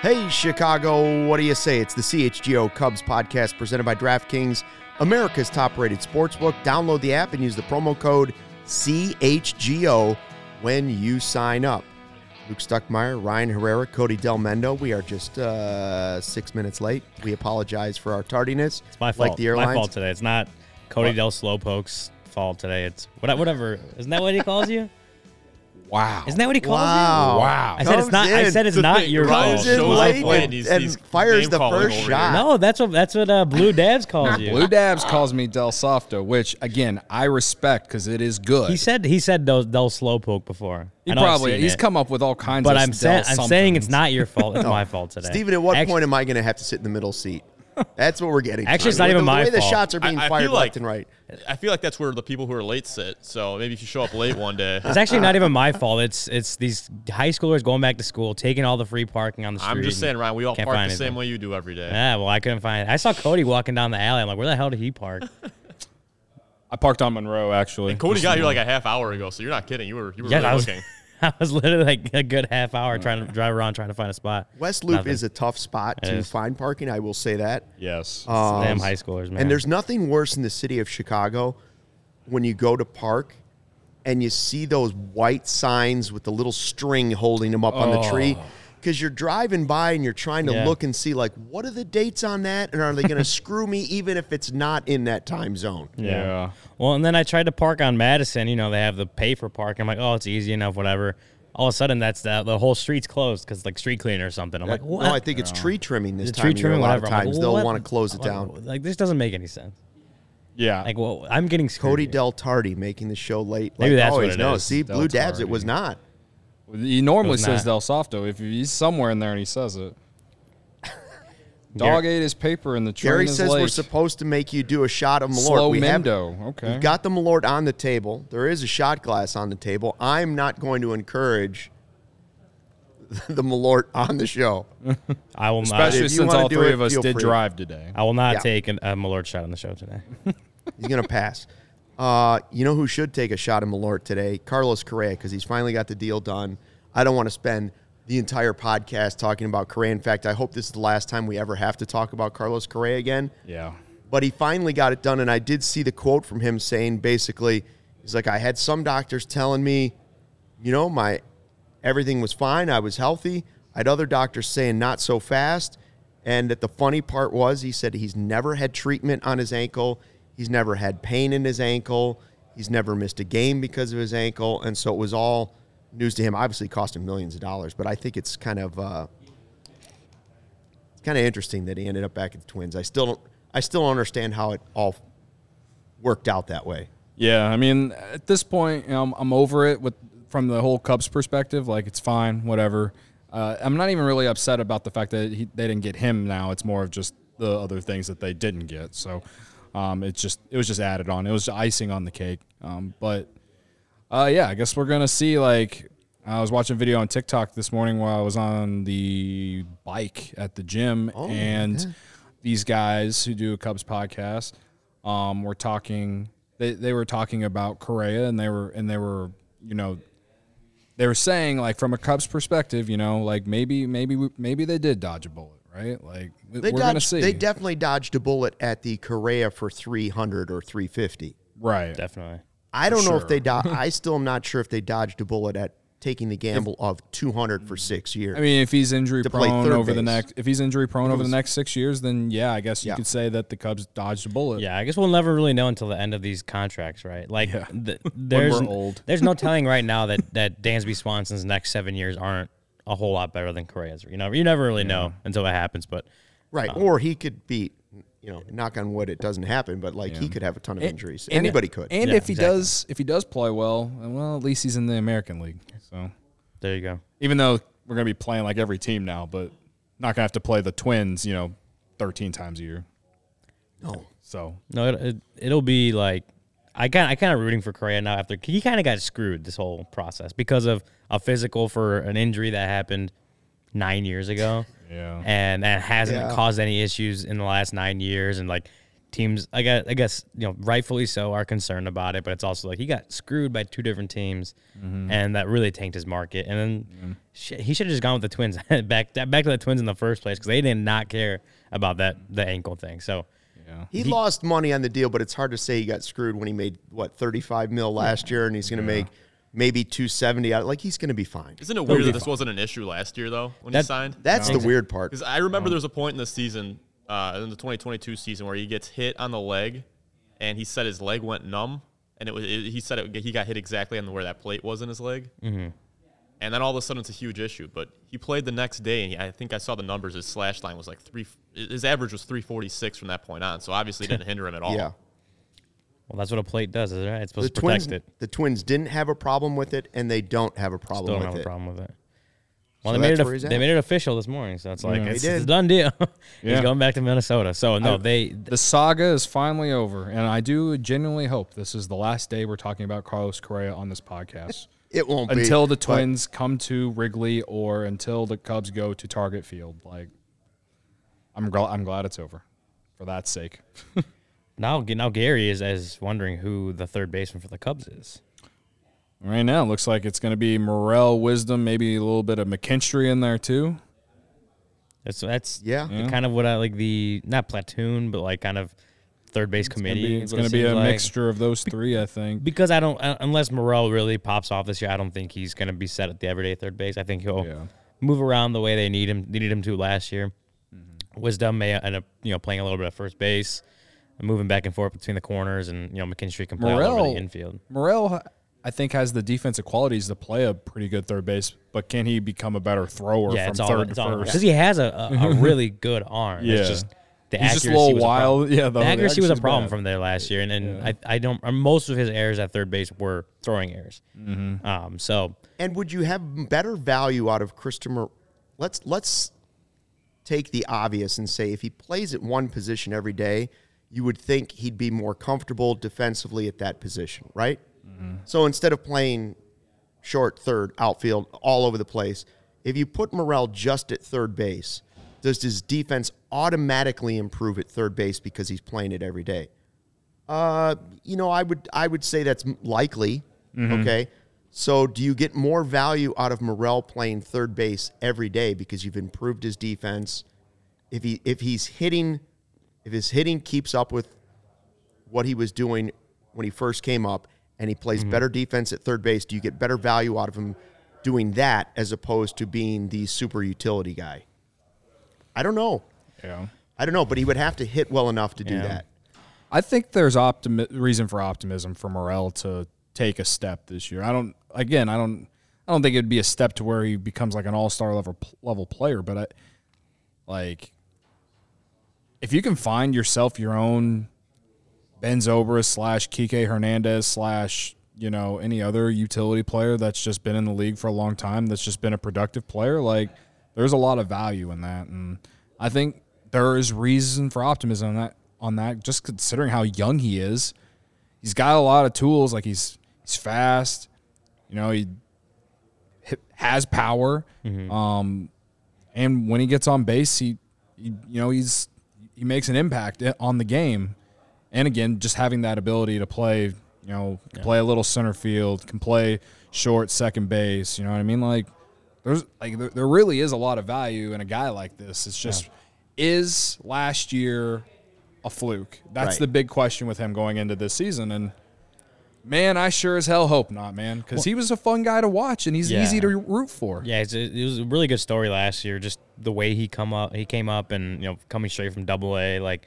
Hey, Chicago, what do you say? It's the CHGO Cubs podcast presented by DraftKings, America's top rated sportsbook. Download the app and use the promo code CHGO when you sign up. Luke Stuckmeyer, Ryan Herrera, Cody Delmendo. We are just uh, six minutes late. We apologize for our tardiness. It's my fault. Like the airlines. my fault today. It's not Cody Del Slowpoke's fault today. It's whatever. Isn't that what he calls you? Wow. Isn't that what he calls Wow. you? Wow. I said it's not. I said it's not your fault. Comes in late up and, and fires the first shot. No, that's what that's what uh, Blue Dabs calls you. Blue Dabs calls me Del Softo, which again I respect because it is good. He said he said Del, Del Slowpoke before. he I know I've probably he's it. come up with all kinds But of. I'm Del saying I'm saying it's not your fault. It's my fault today. Steven, at what Actu- point am I going to have to sit in the middle seat? That's what we're getting. Actually, it's not even way my the fault. The shots are being I- I fired feel like- left and right. I feel like that's where the people who are late sit. So maybe if you show up late one day, It's actually not even my fault. It's it's these high schoolers going back to school, taking all the free parking on the street. I'm just saying, Ryan, we all park the find same way you do every day. Yeah, well, I couldn't find it. I saw Cody walking down the alley. I'm like, where the hell did he park? I parked on Monroe actually. And Cody got here like a half hour ago, so you're not kidding. You were you were Yeah, really I was, looking. I was literally like a good half hour trying to drive around trying to find a spot. West Loop Nothing. is a tough spot It to is. find parking. I will say that. Yes. Um, Damn high schoolers, man. And there's nothing worse in the city of Chicago when you go to park and you see those white signs with the little string holding them up on the tree. Because you're driving by and you're trying to Yeah. look and see, like, what are the dates on that? And are they going to screw me even if it's not in that time zone? yeah. Well, and then I tried to park on Madison. You know, they have the pay for park. I'm like, oh, it's easy enough, whatever. All of a sudden, that's the, the whole street's closed because like street cleaner or something. I'm like, what? No, I think it's tree trimming this The time. tree of year. trimming, a lot whatever. of I'm like, times they'll want to close it Like, down. Like this doesn't make any sense. Yeah. Like, well, I'm getting screwed Cody here. Del Tardy making the show late. Maybe like that's what always. it no, is. see, Del Blue Dabs, it was not. He normally says not. Del Softo. If he's somewhere in there and he says it. Dog ate his paper in the train Gary is says late. we're supposed to make you do a shot of Malort. Slow we have, Mendo. Okay. We've got the Malort on the table. There is a shot glass on the table. I'm not going to encourage the Malort on the show. I will not. Especially if you since wanna all three it, of us feel did free. drive today. I will not Yeah. take an, a Malort shot on the show today. He's going to pass. Uh, you know who should take a shot at Malort today? Carlos Correa, because he's finally got the deal done. I don't want to spend the entire podcast talking about Correa. In fact, I hope this is the last time we ever have to talk about Carlos Correa again. Yeah. but he finally got it done. And I did see the quote from him saying basically, he's like, I had some doctors telling me, you know, my everything was fine, I was healthy. I had other doctors saying not so fast. And that the funny part was, he said he's never had treatment on his ankle. He's never had pain in his ankle. He's never missed a game because of his ankle. And so it was all news to him. Obviously, cost him millions of dollars, but I think it's kind of uh, it's kind of interesting that he ended up back at the Twins. I still don't I still don't understand how it all worked out that way. Yeah, I mean, at this point, you know, I'm, I'm over it with from the whole Cubs perspective. Like, it's fine, whatever. Uh, I'm not even really upset about the fact that he, they didn't get him. Now it's more of just the other things that they didn't get. So, um, it's just it was just added on. It was icing on the cake. Um, but uh, yeah, I guess we're gonna see. Like, I was watching a video on TikTok this morning while I was on the bike at the gym, and these guys who do a Cubs podcast um, were talking. They they were talking about Correa, and they were and they were you know they were saying like from a Cubs perspective, you know, like maybe maybe maybe they did dodge a bullet, right? Like we- they we're going to see. They definitely dodged a bullet at the Correa for 300 or 350. right? Definitely. I don't know if they do- I still am not sure if they dodged a bullet at taking the gamble of 200 for 6 years. I mean, if he's injury prone third over the next, if he's injury prone over the next six years, then yeah, I guess you Yeah. could say that the Cubs dodged a bullet. Yeah, I guess we'll never really know until the end of these contracts, right? Like, Yeah. th- there's we're old. there's no telling right now that that Dansby Swanson's next seven years aren't a whole lot better than Correa's. You know, you never really know until it happens. But right. Um, or he could be you know, knock on wood it doesn't happen, but like he could have a ton of injuries. And- Anybody could. And Yeah, if he exactly. does, if he does play well, well, at least he's in the American League. So there you go. even though we're gonna be playing like every team now, but not gonna have to play the Twins, you know, thirteen times a year. no. So No, it, it, it'll be like I kind I kind of rooting for Correa now after he kind of got screwed this whole process because of a physical for an injury that happened nine years ago. Yeah. and that hasn't Yeah. caused any issues in the last nine years, and like teams, I guess, I guess you know, rightfully so, are concerned about it. But it's also like he got screwed by two different teams, mm-hmm. and that really tanked his market. And then mm-hmm. shit, he should have just gone with the Twins back back to the Twins in the first place because they did not care about that the ankle thing. So Yeah. He, lost money on the deal, but it's hard to say he got screwed when he made what 35 mil last year, and he's going to make maybe 270 out. Like he's going to be fine. Isn't it weird that this wasn't an issue last year though when That- he signed? That's the weird part. Because I remember there was a point in the season, uh, in the 2022 season, where he gets hit on the leg, and he said his leg went numb, and it was it, he said it, he got hit exactly on where that plate was in his leg, mm-hmm. And then all of a sudden it's a huge issue. But he played the next day, and he, I think I saw the numbers. His slash line was like three. His average was 346 from that point on, so obviously it didn't hinder him at all. Yeah. well, that's what a plate does, is it? It's The supposed to protect twins, it. the twins didn't have a problem with it, and they don't have a Still problem don't with have a it. problem with it. Well, So they made it. They made it official this morning, so it's like Yeah. it's, it's a done deal. He's Yeah. going back to Minnesota. So no, they The saga is finally over, and I do genuinely hope this is the last day we're talking about Carlos Correa on this podcast. It won't be until the but Twins come to Wrigley or until the Cubs go to Target Field. Like, I'm gl- I'm glad it's over, for that sake. now now Gary is is wondering who the third baseman for the Cubs is. Right now, it looks like it's going to be Morel, Wisdom, maybe a little bit of McKinstry in there too. That's that's Yeah. Yeah. kind of what I like the not platoon, but like kind of third base committee. it's going to be a like. mixture of those three, I think. Because I don't uh, unless Morel really pops off this year, I don't think he's going to be set at the everyday third base. I think he'll Yeah. move around the way they need him. They needed him to last year. Mm-hmm. Wisdom may end up you know playing a little bit of first base, moving back and forth between the corners, and you know McKinstry can play all over the infield. Morel, I think, has the defensive qualities to play a pretty good third base, but can he become a better thrower Yeah, from it's all to all first? because he has a, a, a really good arm. Yeah. It's just the He's accuracy just a little was problem. wild. Yeah, the, The accuracy was a problem bad. from there last year, and, and Yeah. I, I don't. uh, Most of his errors at third base were throwing errors. Mm-hmm. Um, so And would you have better value out of Christopher? Let's let's take the obvious and say if he plays at one position every day, you would think he'd be more comfortable defensively at that position, right? So instead of playing short, third, outfield, all over the place, if you put Morel just at third base, does his defense automatically improve at third base because he's playing it every day? Uh, you know, I would I would say that's likely. Okay, so do you get more value out of Morel playing third base every day because you've improved his defense? If he if he's hitting, if his hitting keeps up with what he was doing when he first came up, and he plays better defense at third base, do you get better value out of him doing that as opposed to being the super utility guy? I don't know. Yeah. I don't know, but he would have to hit well enough to do Yeah. that. I think there's optimi- reason for optimism for Morel to take a step this year. I don't. Again, I don't. I don't think it'd be a step to where he becomes like an all star level level player. But I, like, if you can find yourself your own Ben Zobrist slash Kike Hernandez slash you know any other utility player that's just been in the league for a long time, that's just been a productive player, like there's a lot of value in that, and I think there is reason for optimism on that. On that, just considering how young he is, he's got a lot of tools. Like he's he's fast, you know, he has power, um, and when he gets on base, he, he you know he's he makes an impact on the game. And again, just having that ability to play, you know, play a little center field, can play short second base. You know what I mean? Like there's like there, there really is a lot of value in a guy like this. It's just is last year a fluke? That's Right. the big question with him going into this season. And man, I sure as hell hope not, man, because he was a fun guy to watch and he's Yeah. easy to root for. yeah, it's, it was a really good story last year. Just the way he come up, he came up, and you know, coming straight from Double A, like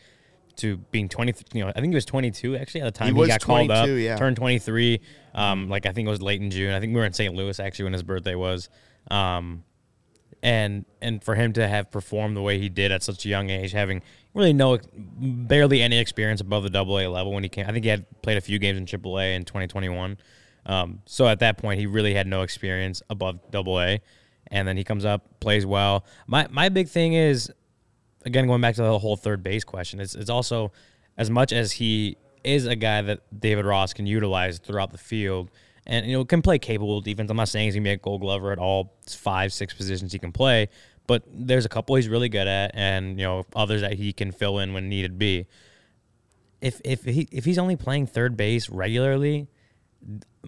to being twenty. You know, I think he was twenty two actually at the time he, was got called up. yeah. Turned twenty three. Um, like I think it was late in June. I think we were in St. Louis actually when his birthday was. Um, and and for him to have performed the way he did at such a young age, having really no, barely any experience above the Double A level when he came. I think he had played a few games in Triple A in 2021. Um, so at that point, he really had no experience above Double A, and then he comes up, plays well. My my big thing is, again, going back to the whole third base question. It's it's also as much as he is a guy that David Ross can utilize throughout the field and you know can play capable defense. I'm not saying he's gonna be a gold glover at all five, six positions he can play, but there's a couple he's really good at and you know others that he can fill in when needed be. if if he if he's only playing third base regularly,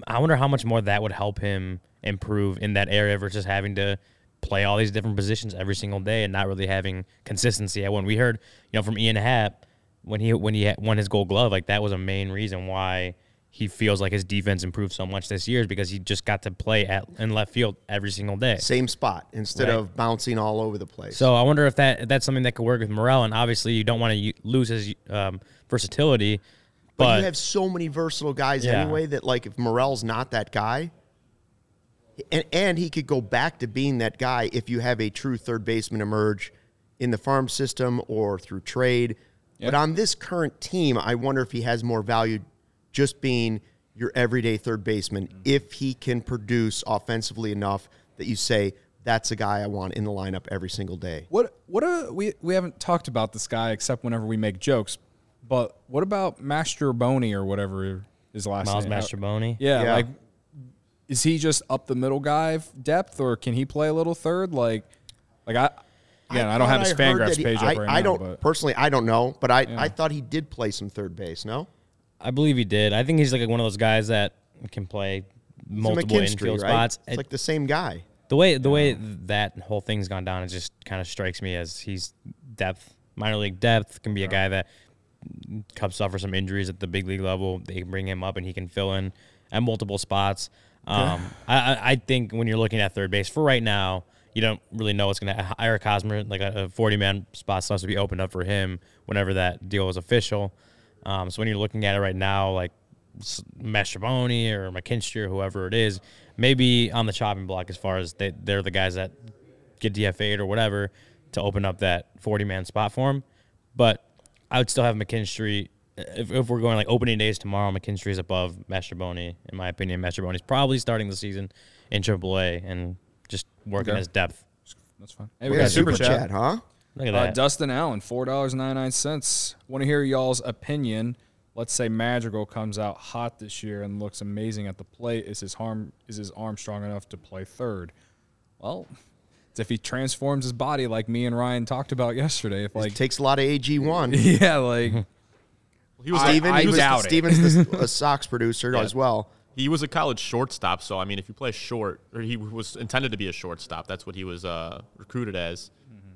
I wonder how much more that would help him improve in that area versus having to play all these different positions every single day and not really having consistency. When we heard, you know, from Ian Happ when he when he won his Gold Glove, like that was a main reason why he feels like his defense improved so much this year is because he just got to play at in left field every single day. Same spot instead Right. of bouncing all over the place. So I wonder if that if that's something that could work with Morel. And obviously, you don't want to lose his um, versatility. but, But, you have so many versatile guys Yeah. anyway that like if Morel's not that guy, and and he could go back to being that guy if you have a true third baseman emerge in the farm system or through trade. But on this current team, I wonder if he has more value just being your everyday third baseman mm-hmm. if he can produce offensively enough that you say that's a guy I want in the lineup every single day. What what a, we we haven't talked about this guy except whenever we make jokes. But what about Master Boney or whatever his last Miles name? Uh, Mastrobuoni. Yeah, Yeah. like is he just up the middle guy depth or can he play a little third? Like like I again I, don't have his I heard Fangraphs page I, up right I now. don't but personally. I don't know, but I, I thought he did play some third base. No, I believe he did. I think he's like one of those guys that can play multiple infield right? spots. It's It- like the same guy. the way the way that whole thing's gone down, it just kind of strikes me as he's depth, minor league depth can be a guy that Cubs suffer some injuries at the big league level. They can bring him up and he can fill in at multiple spots. Um, I, I- think when you're looking at third base for right now, you don't really know what's going to. Eric Hosmer, like a 40 man spot, supposed to be opened up for him whenever that deal is official. Um, so when you're looking at it right now, like Mastrobuoni or McKinstry or whoever it is, maybe on the chopping block as far as they, they're the guys that get DFA'd or whatever to open up that 40 man spot for him. But I would still have McKinstry. If, if we're going like opening days tomorrow, McKinstry is above Mastrobuoni, in my opinion. Mastrobuoni's probably starting the season in AAA and just working Okay. his depth. that's fine. Hey, We we got got super, super chat. chat. huh? Look at Uh, that. Dustin Allen, four dollars ninety nine cents. Want to hear y'all's opinion. Let's say Madrigal comes out hot this year and looks amazing at the plate. Is his arm is his arm strong enough to play third? Well, it's if he transforms his body like me and Ryan talked about yesterday. If Like like takes a lot of AG one. yeah, like He was, Steven, I he was, doubt it. Steven's the, a Sox producer as well. he was a college shortstop. So I mean, if you play short, or he was intended to be a shortstop, that's what he was uh, recruited as.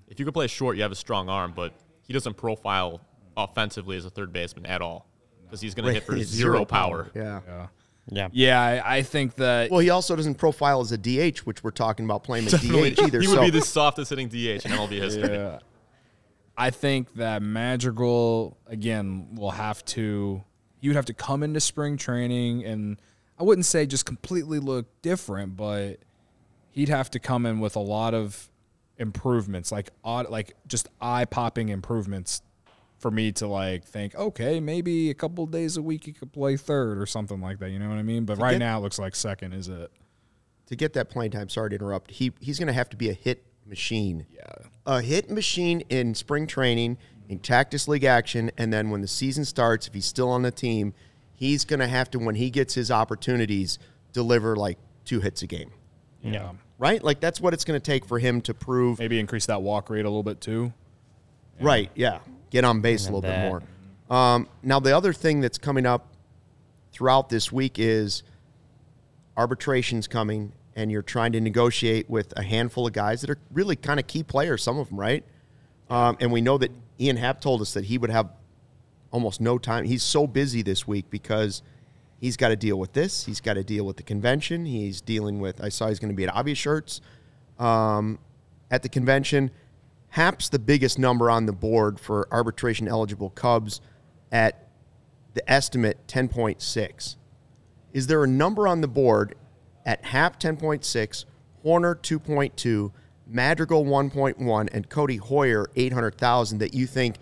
If you could play short, you have a strong arm, but he doesn't profile offensively as a third baseman at all because he's going to hit for It's zero, power. Yeah. yeah. yeah, I, I think that Well, he also doesn't profile as a DH, which we're talking about playing a DH either. he would so be the softest hitting DH in MLB history. Yeah. I think that Madrigal again will have to he would have to come into spring training and I wouldn't say just completely look different, but he'd have to come in with a lot of improvements, like odd like just eye popping improvements for me to like think, okay, maybe a couple days a week he could play third or something like that. You know what I mean? But right get- now it looks like second is it. to get that playing time, sorry to interrupt. He he's going to have to be a hit machine. Yeah. a hit machine in spring training, in Cactus League action, and then when the season starts, if he's still on the team, he's going to have to, when he gets his opportunities, deliver like two hits a game. Yeah. Right? Like that's what it's going to take for him to prove. Maybe increase that walk rate a little bit too. Right? Yeah, get on base a And little bit more. Um, now the other thing that's coming up throughout this week is arbitrations coming, and you're trying to negotiate with a handful of guys that are really kind of key players. Some of them, right? Um, and we know that Ian Happ told us that he would have almost no time. He's so busy this week because he's got to deal with this. He's got to deal with the convention. He's dealing with. I saw he's going to be at Obvious Shirts um, at the convention. Happ's the biggest number on the board for arbitration eligible Cubs at the estimate 10.6. Is there a number on the board at Happ 10.6, Hoerner 2.2, Madrigal 1.1, and Codi Heuer 800,000 that you think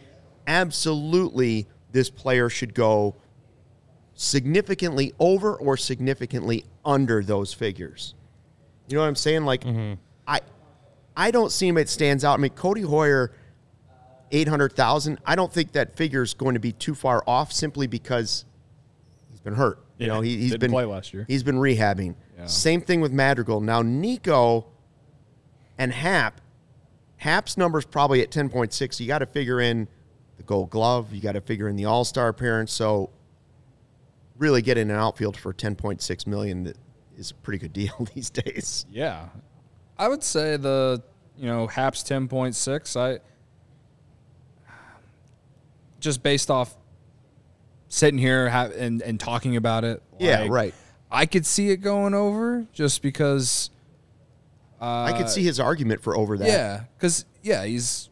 absolutely this player should go significantly over or significantly under those figures? You know what I'm saying? Like, mm-hmm. I, I don't see him. It stands out. I mean, Codi Heuer, eight hundred thousand. I don't think that figure is going to be too far off, simply because he's been hurt. You know, he, he's didn't been play last year. He's been rehabbing. Yeah. Same thing with Madrigal. Now Nico and Happ. Happ's number's probably at ten point six. You got to figure in the Gold Glove. You got to figure in the All Star appearance. So really getting an outfield for 10.6 million that is a pretty good deal these days. Yeah, I would say the you know Happs ten point six. I just based off sitting here ha- and and talking about it. Yeah, like, right. I could see it going over just because. I could see his argument for over that. Yeah, because yeah, he's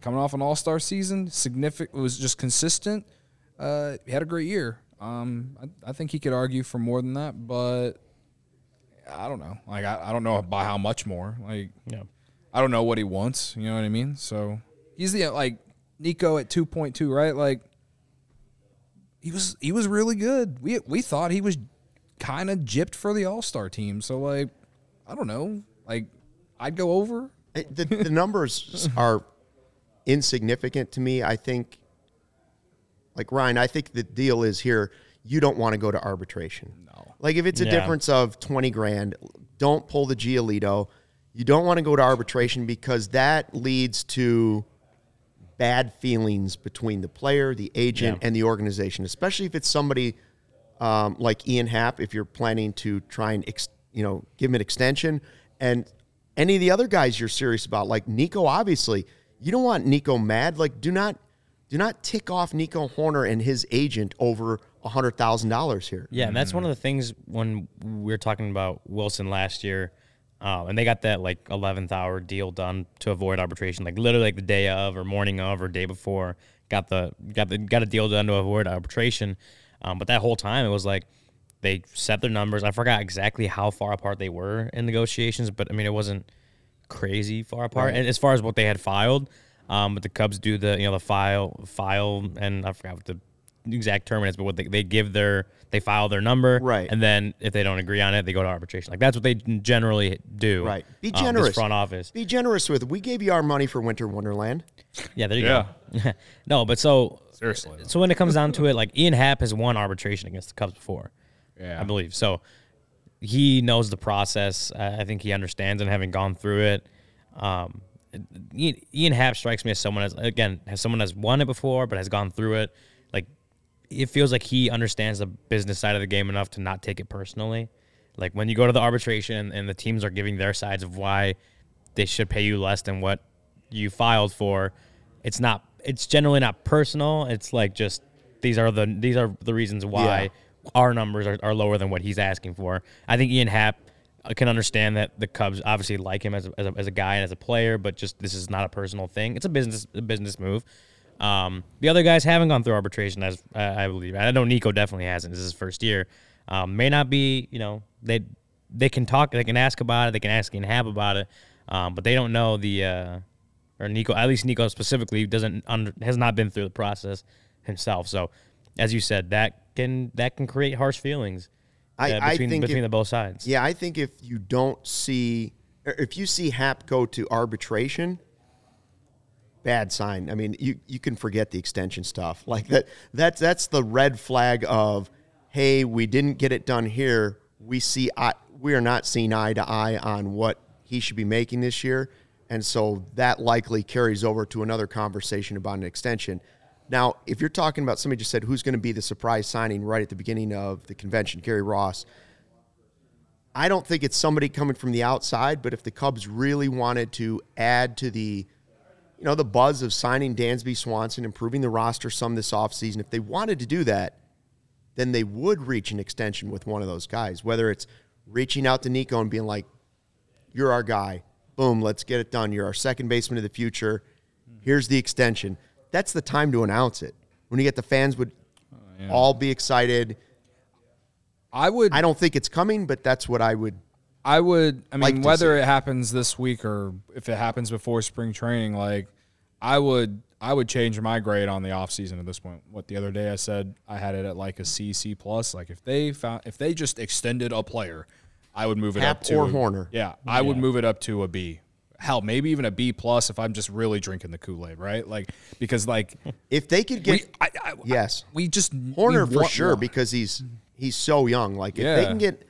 coming off an All Star season. Significant was just consistent. Uh, he had a great year. Um, I, I think he could argue for more than that, but I don't know. Like I, I don't know by how much more. Like Yeah. I don't know what he wants. You know what I mean? So he's the like Nico at two point two, right? Like he was he was really good. We we thought he was kind of gypped for the All Star team. So like I don't know. Like I'd go over. I- The, the numbers are insignificant to me. I think, like Ryan, I think the deal is here you don't want to go to arbitration. No. Like if it's a Yeah. difference of 20 grand, don't pull the Giolito. You don't want to go to arbitration because that leads to bad feelings between the player, the agent, Yeah. and the organization, especially if it's somebody um, like Ian Happ, if you're planning to try and ex, you know give him an extension, and any of the other guys you're serious about, like Nico, obviously, you don't want Nico mad. Like, do not do not tick off Nico Hoerner and his agent over a hundred thousand dollars here. Yeah, and that's one of the things when we were talking about Wilson last year, um, and they got that like eleventh hour deal done to avoid arbitration, like literally like the day of or morning of or day before. Got the got the got a deal done to avoid arbitration, um, but that whole time it was like they set their numbers. I forgot exactly how far apart they were in negotiations, but I mean it wasn't crazy far apart. And as far as what they had filed, um, but the Cubs do the you know the file file, and I forgot what the exact term is, but what they, they give their they file their number, Right. and then if they don't agree on it, they go to arbitration. Like that's what they generally do, Right. Be um, generous. front office. Be generous with. it. We gave you our money for Winter Wonderland. Yeah, there you go. no, but so Seriously. So when it comes down to it, like Ian Happ has won arbitration against the Cubs before, Yeah. I believe. So he knows the process. I I think he understands and having gone through it. Um, Ian, Ian Happ strikes me as someone as again as someone has won it before, but has gone through it. It feels like he understands the business side of the game enough to not take it personally. Like when you go to the arbitration and the teams are giving their sides of why they should pay you less than what you filed for, it's not. It's generally not personal. It's like just these are the these are the reasons why Yeah. our numbers are, are lower than what he's asking for. I think Ian Happ uh, can understand that the Cubs obviously like him as a, as a, as a guy and as a player, but just this is not a personal thing. It's a business a business move. Um, the other guys haven't gone through arbitration, as I I believe. I know Nico definitely hasn't. This is his first year. Um, may not be, you know, they they can talk, they can ask about it, they can ask and Happ about it, um, but they don't know the uh, or Nico. At least Nico specifically doesn't under, has not been through the process himself. So, as you said, that can that can create harsh feelings I- uh, I between think between if- the both sides. Yeah, I think if you don't see, if you see Happ go to arbitration, bad sign. I mean, you you can forget the extension stuff. Like that. That's that's the red flag of, hey, we didn't get it done here. We see, we are not seeing eye to eye on what he should be making this year, and so that likely carries over to another conversation about an extension. Now, if you're talking about somebody just said who's going to be the surprise signing right at the beginning of the convention, Gary Ross. I don't think it's somebody coming from the outside, but if the Cubs really wanted to add to the, you know, the buzz of signing Dansby Swanson, improving the roster some this offseason, if they wanted to do that, then they would reach an extension with one of those guys, whether it's reaching out to Nico and being like, you're our guy. Boom, let's get it done. You're our second baseman of the future. Here's the extension. That's the time to announce it. When you get the fans would oh, all be excited. I would I don't think it's coming, but that's what I would I would. I mean, like whether it happens this week or if it happens before spring training, like I would, I would change my grade on the offseason at this point. What the other day I said I had it at like a C, C plus. Like if they found, if they just extended a player, I would move it Happ up to or a- Hoerner. Yeah, I would move it up to a B. Hell, maybe even a B plus if I'm just really drinking the Kool Aid, right? Like because like If they could we, get I, I, yes, we just Hoerner we for sure more. because he's he's so young. Like if they can get,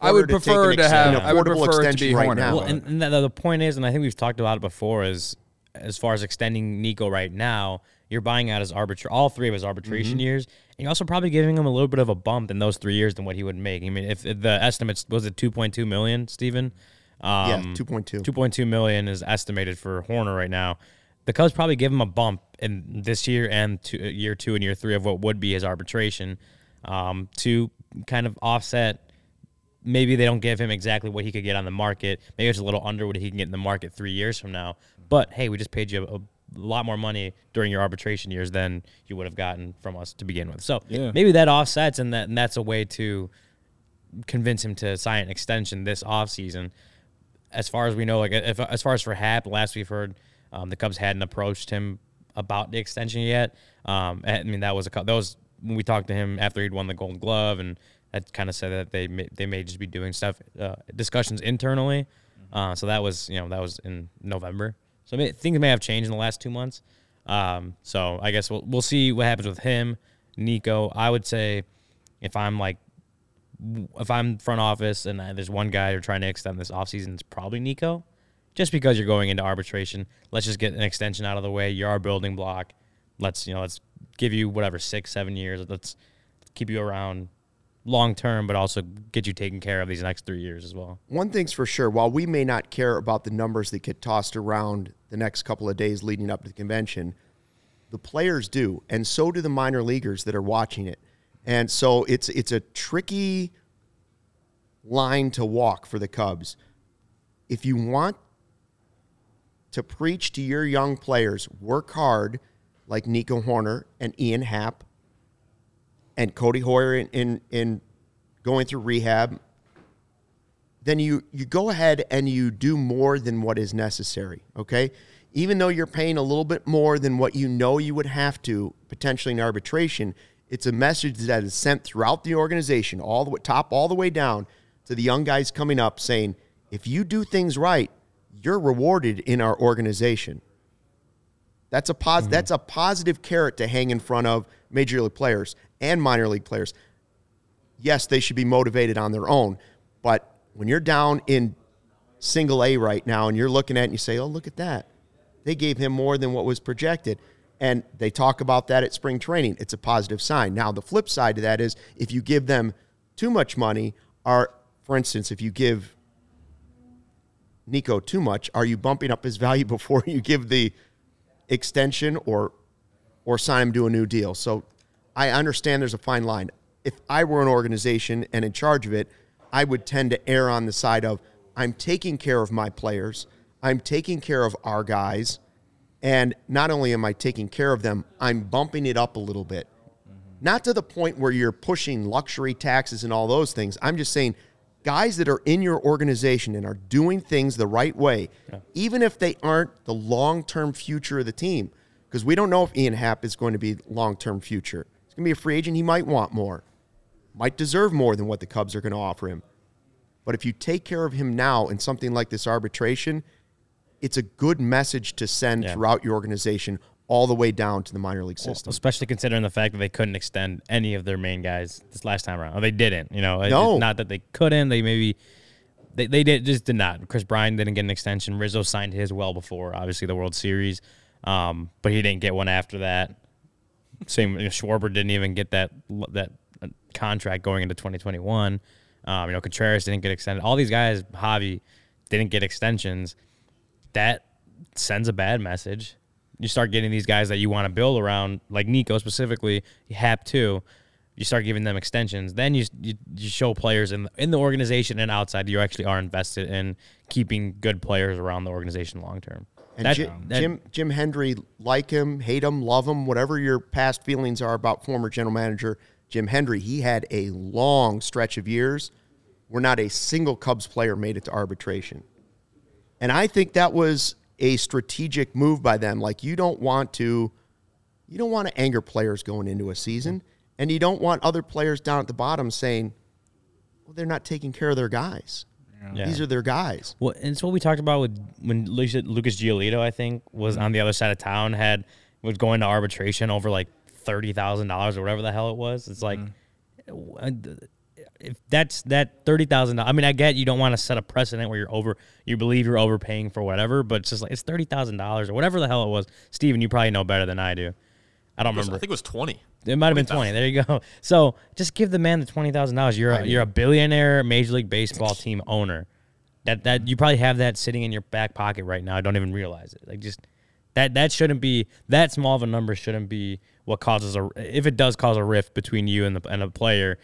I would prefer an to have- an I would affordable prefer to extension be right Hoerner. now. Well, and, and the, the point is, and I think we've talked about it before, is as far as extending Nico right now, you're buying out his arbitra all three of his arbitration years, and you're also probably giving him a little bit of a bump in those three years than what he would make. I mean, if, if the estimates was it 2.2 million, Stephen? Um, Yeah, 2.2. 2.2 million is estimated for Hoerner right now. The Cubs probably give him a bump in this year and two, year two and year three of what would be his arbitration um, to kind of offset. Maybe they don't give him exactly what he could get on the market. Maybe it's a little under what he can get in the market three years from now. But hey, we just paid you a, a lot more money during your arbitration years than you would have gotten from us to begin with. So Yeah. maybe that offsets, and that and that's a way to convince him to sign an extension this offseason as far as we know, like if, as far as for Happ, last we've heard, um, the Cubs hadn't approached him about the extension yet. Um, I mean, that was a that was when we talked to him after he'd won the Gold Glove, and that kind of said that they may, they may just be doing stuff uh, discussions internally. Uh, so that was you know that was in November. So may, things may have changed in the last two months. Um, so I guess we'll we'll see what happens with him, Nico. I would say if I'm like if I'm front office and uh, there's one guy you're trying to extend this offseason, it's probably Nico. Just because you're going into arbitration, let's just get an extension out of the way. You're our building block. Let's you know, let's give you whatever six, seven years. Let's keep you around long term, but also get you taken care of these next three years as well. One thing's for sure, while we may not care about the numbers that get tossed around the next couple of days leading up to the convention, the players do, and so do the minor leaguers that are watching it. And so it's it's a tricky line to walk for the Cubs. If you want to preach to your young players, work hard like Nico Hoerner and Ian Happ and Codi Heuer in, in, in going through rehab, then you, you go ahead and you do more than what is necessary, okay? Even though you're paying a little bit more than what you know you would have to potentially in arbitration, it's a message that is sent throughout the organization, all the way, top all the way down to the young guys coming up saying, if you do things right, you're rewarded in our organization. That's a pos- mm-hmm. that's a positive carrot to hang in front of major league players and minor league players. Yes, they should be motivated on their own, but when you're down in single A right now and you're looking at it and you say, "Oh, look at that. They gave him more than what was projected." And they talk about that at spring training. It's a positive sign. Now, the flip side to that is if you give them too much money, are, for instance, if you give Nico too much, are you bumping up his value before you give the extension or or sign him to a new deal? So I understand there's a fine line. If I were an organization and in charge of it, I would tend to err on the side of I'm taking care of my players, I'm taking care of our guys, and not only am I taking care of them, I'm bumping it up a little bit. Mm-hmm. Not to the point where you're pushing luxury taxes and all those things. I'm just saying guys that are in your organization and are doing things the right way, even if they aren't the long term future of the team, because we don't know if Ian Happ is going to be long term future. Going to be a free agent. He might want more, might deserve more than what the Cubs are going to offer him. But if you take care of him now in something like this arbitration, it's a good message to send Yeah. throughout your organization all the way down to the minor league system. Especially considering the fact that they couldn't extend any of their main guys this last time around. Or they didn't, you know. No. Not that they couldn't. They maybe they, they did just did not. Kris Bryant didn't get an extension. Rizzo signed his well before, obviously the World Series, um, but he didn't get one after that. Same, you know, Schwarber didn't even get that that contract going into 2021. Um, you know, Contreras didn't get extended. All these guys, Javi, didn't get extensions. That sends a bad message. You start getting these guys that you want to build around, like Nico specifically, Happ too. You start giving them extensions. Then you you, you show players in in the organization and outside you actually are invested in keeping good players around the organization long term. And That- Jim, that- Jim Jim Hendry, like him, hate him, love him, whatever your past feelings are about former general manager Jim Hendry, he had a long stretch of years where not a single Cubs player made it to arbitration. And I think that was a strategic move by them. Like you don't want to you don't want to anger players going into a season, and you don't want other players down at the bottom saying, "Well, they're not taking care of their guys. Yeah. These are their guys." Well, and it's what we talked about with when Lucas Lucas Giolito, I think, was on the other side of town, had was going to arbitration over like thirty thousand dollars or whatever the hell it was. It's like, uh, if that's that thirty thousand dollars. I mean, I get you don't want to set a precedent where you're over, you believe you're overpaying for whatever, but it's just like it's thirty thousand dollars or whatever the hell it was. Steven, you probably know better than I do. I don't It was- I think it was 20. It might have been twenty. There you go. So just give the man the twenty thousand dollars. You're a, you're a billionaire Major League Baseball team owner. That that you probably have that sitting in your back pocket right now. I don't even realize it. Like just that that shouldn't be that small of a number. Shouldn't be what causes a if it does cause a rift between you and the and a player.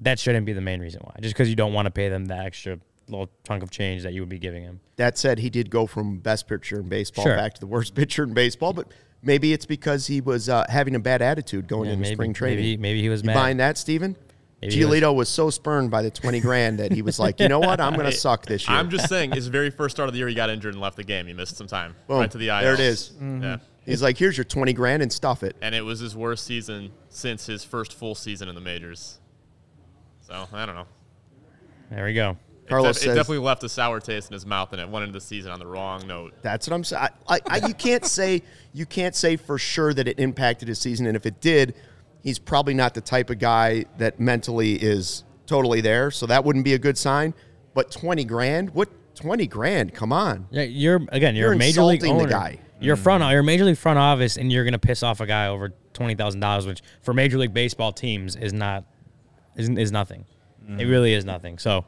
That shouldn't be the main reason why. Just because you don't want to pay them that extra little chunk of change that you would be giving him. That said, he did go from best pitcher in baseball Sure. back to the worst pitcher in baseball, but maybe it's because he was uh, having a bad attitude going Yeah, into maybe- spring training. maybe- maybe he was you mad. buying that, Steven? Maybe he was- Giolito was so spurned by the 20 grand that he was like, you know what? I'm going to suck this year. I'm just saying, his very first start of the year, he got injured and left the game. He missed some time. Boom. Right to the IL. There it is. Yeah. He's like, here's your 20 grand and stuff it. And it was his worst season since his first full season in the majors. So, I don't know. There we go. It, Carlos it says- definitely left a sour taste in his mouth, and it went into the season on the wrong note. That's what I'm saying. I, I, you can't say you can't say for sure that it impacted his season, and if it did, he's probably not the type of guy that mentally is totally there. So that wouldn't be a good sign. But 20 grand? What 20 grand? Come on. Yeah, you're again. You're, You're a major league insulting the owner. guy. You're mm. front. You're major league front office, and you're gonna piss off a guy over twenty thousand dollars, which for major league baseball teams is not is, is nothing. It mm. really is nothing. So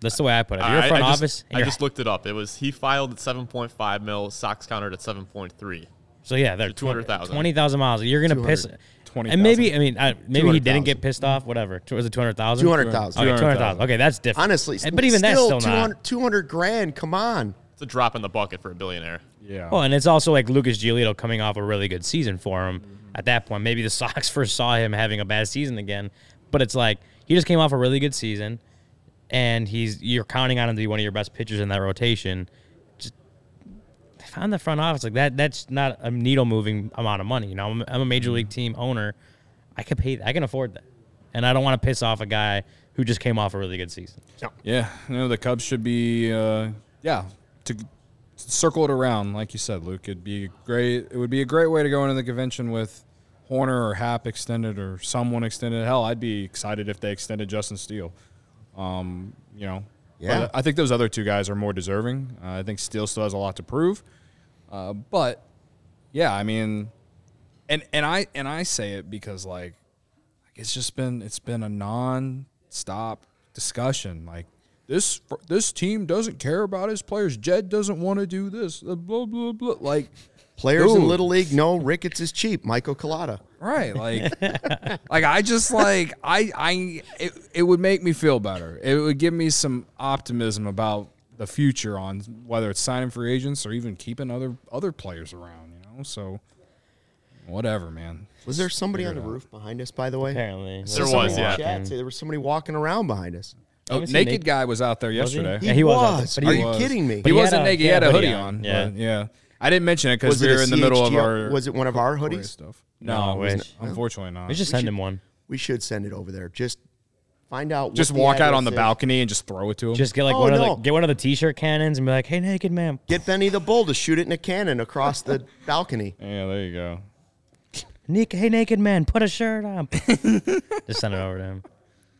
that's the way I put it. If you're a I- front I just, office. and I just looked it up. It was he filed at 7.5 mil. Sox countered at 7.3. so yeah, they're 200,000. Twenty thousand miles. You're gonna piss. 20, And maybe I mean I, maybe he didn't get pissed off. Whatever. Was it two hundred thousand? 200,000. Okay, two hundred thousand. Okay, that's different. Honestly, but even that's still 200, not. 200 grand. Come on. It's a drop in the bucket for a billionaire. Yeah. Well, and it's also like Lucas Giolito coming off a really good season for him. At that point, maybe the Sox first saw him having a bad season again, but it's like he just came off a really good season, and he's you're counting on him to be one of your best pitchers in that rotation. Just on the front office like that. That's not a needle moving amount of money. You know, I'm, I'm a major league team owner. I can pay. I can afford that, and I don't want to piss off a guy who just came off a really good season. Yeah, you know the Cubs should be, uh, yeah, to circle it around, like you said, Luke. It'd be great. It would be a great way to go into the convention with Hoerner or Happ extended or someone extended. Hell, I'd be excited if they extended Justin Steele. Um, you know, Yeah. I think those other two guys are more deserving. Uh, I think Steele still has a lot to prove, uh, but yeah, I mean, and and I and I say it because like it's just been it's been a non-stop discussion like this this team doesn't care about his players jed doesn't want to do this blah blah blah like Players in Little League know Ricketts is cheap. Michael Collada. Right like like i just like i i it, it would make me feel better it would give me some optimism about the future on whether it's signing free agents or even keeping other other players around you know so whatever man Was there somebody on the out. roof behind us, by the way? Apparently, There Somebody was, yeah. chat there was somebody walking around behind us. oh, haven't naked guy was out there Was he? yesterday He Yeah, he was out there, was. but Are you was. kidding me? He, he wasn't a- naked. he He had had a a hoodie hoodie on. on, Yeah, yeah. Yeah. I didn't mention it because we it were in the middle of our. Was it one of our hoodies? stuff. No, No, it wasn't- wish. unfortunately not. we should send him one. We should send it over there. Just find out. just what the walk out on the address is. balcony and just throw it to him. Just get like Oh, one of the get one of the t-shirt cannons and be like, "Hey, naked man, Get Benny the Bull to shoot it in a cannon across the balcony. yeah, there you go. Nick, hey, naked man, put a shirt on." Just send it over to him.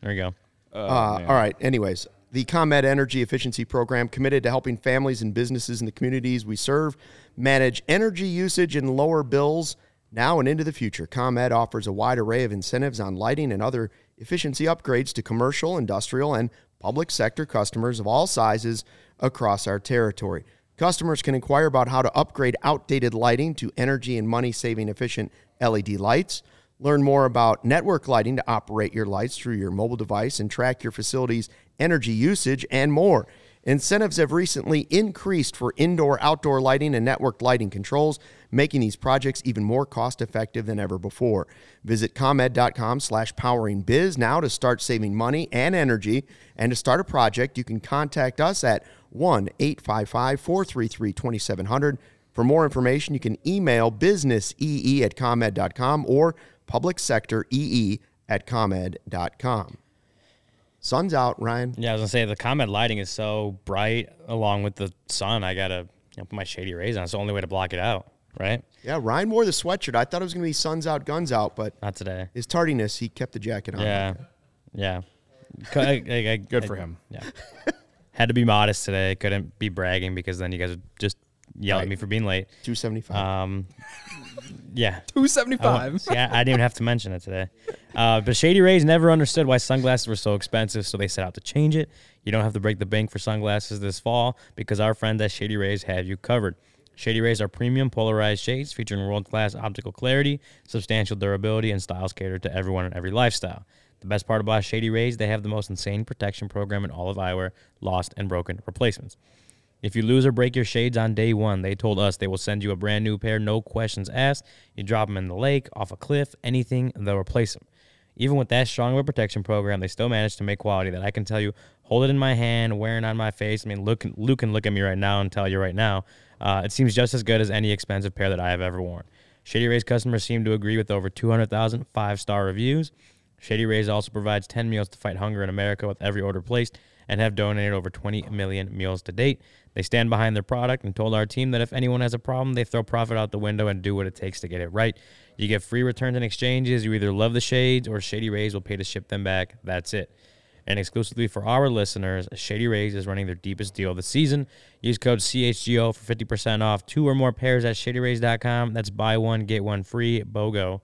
There we go. Oh, Uh, all right. Anyways, the ComEd Energy Efficiency Program committed to helping families and businesses in the communities we serve manage energy usage and lower bills now and into the future. ComEd offers a wide array of incentives on lighting and other efficiency upgrades to commercial, industrial, and public sector customers of all sizes across our territory. Customers can inquire about how to upgrade outdated lighting to energy and money saving efficient LED lights. Learn more about network lighting to operate your lights through your mobile device and track your facility's energy usage and more. Incentives have recently increased for indoor outdoor lighting and networked lighting controls, making these projects even more cost effective than ever before. Visit ComEd.com slash powering biz now to start saving money and energy. And to start a project, you can contact us at 1 855 433 2700. For more information, you can email businessee at ComEd.com or publicsectoree at ComEd.com. Sun's out, Ryan. Yeah, I was gonna say the ComEd lighting is so bright along with the sun. I gotta you know, put my shady rays on. It's the only way to block it out, right? Yeah, Ryan wore the sweatshirt. I thought it was going to be sun's out, guns out, but Not today. his tardiness, he kept the jacket on. Yeah, yeah. I- I- I- Good for him. Yeah. Had to be modest today. Couldn't be bragging because then you guys would just yell at me for being late. 275. Um, yeah. Two seventy five. Seventy five. See, I, I didn't even have to mention it today. Uh, but Shady Rays never understood why sunglasses were so expensive, so they set out to change it. You don't have to break the bank for sunglasses this fall because our friends at Shady Rays have you covered. Shady Rays are premium polarized shades featuring world class optical clarity, substantial durability, and styles catered to everyone and every lifestyle. The best part about Shady Rays, they have the most insane protection program in all of eyewear, lost and broken replacements. If you lose or break your shades on day one, they told us they will send you a brand new pair, no questions asked. You drop them in the lake, off a cliff, anything, they'll replace them. Even with that strong of a protection program, they still managed to make quality that I can tell you, hold it in my hand, wearing on my face. I mean, look, Luke can look at me right now and tell you right now, uh, it seems just as good as any expensive pair that I have ever worn. Shady Rays customers seem to agree with over 200,000 five star reviews. Shady Rays also provides 10 meals to fight hunger in America with every order placed and have donated over 20 million meals to date. They stand behind their product and told our team that if anyone has a problem, they throw profit out the window and do what it takes to get it right. You get free returns and exchanges. You either love the shades or Shady Rays will pay to ship them back. That's it. And exclusively for our listeners, Shady Rays is running their deepest deal of the season. Use code CHGO for 50% off two or more pairs at shadyrays.com. That's buy one, get one free, BOGO.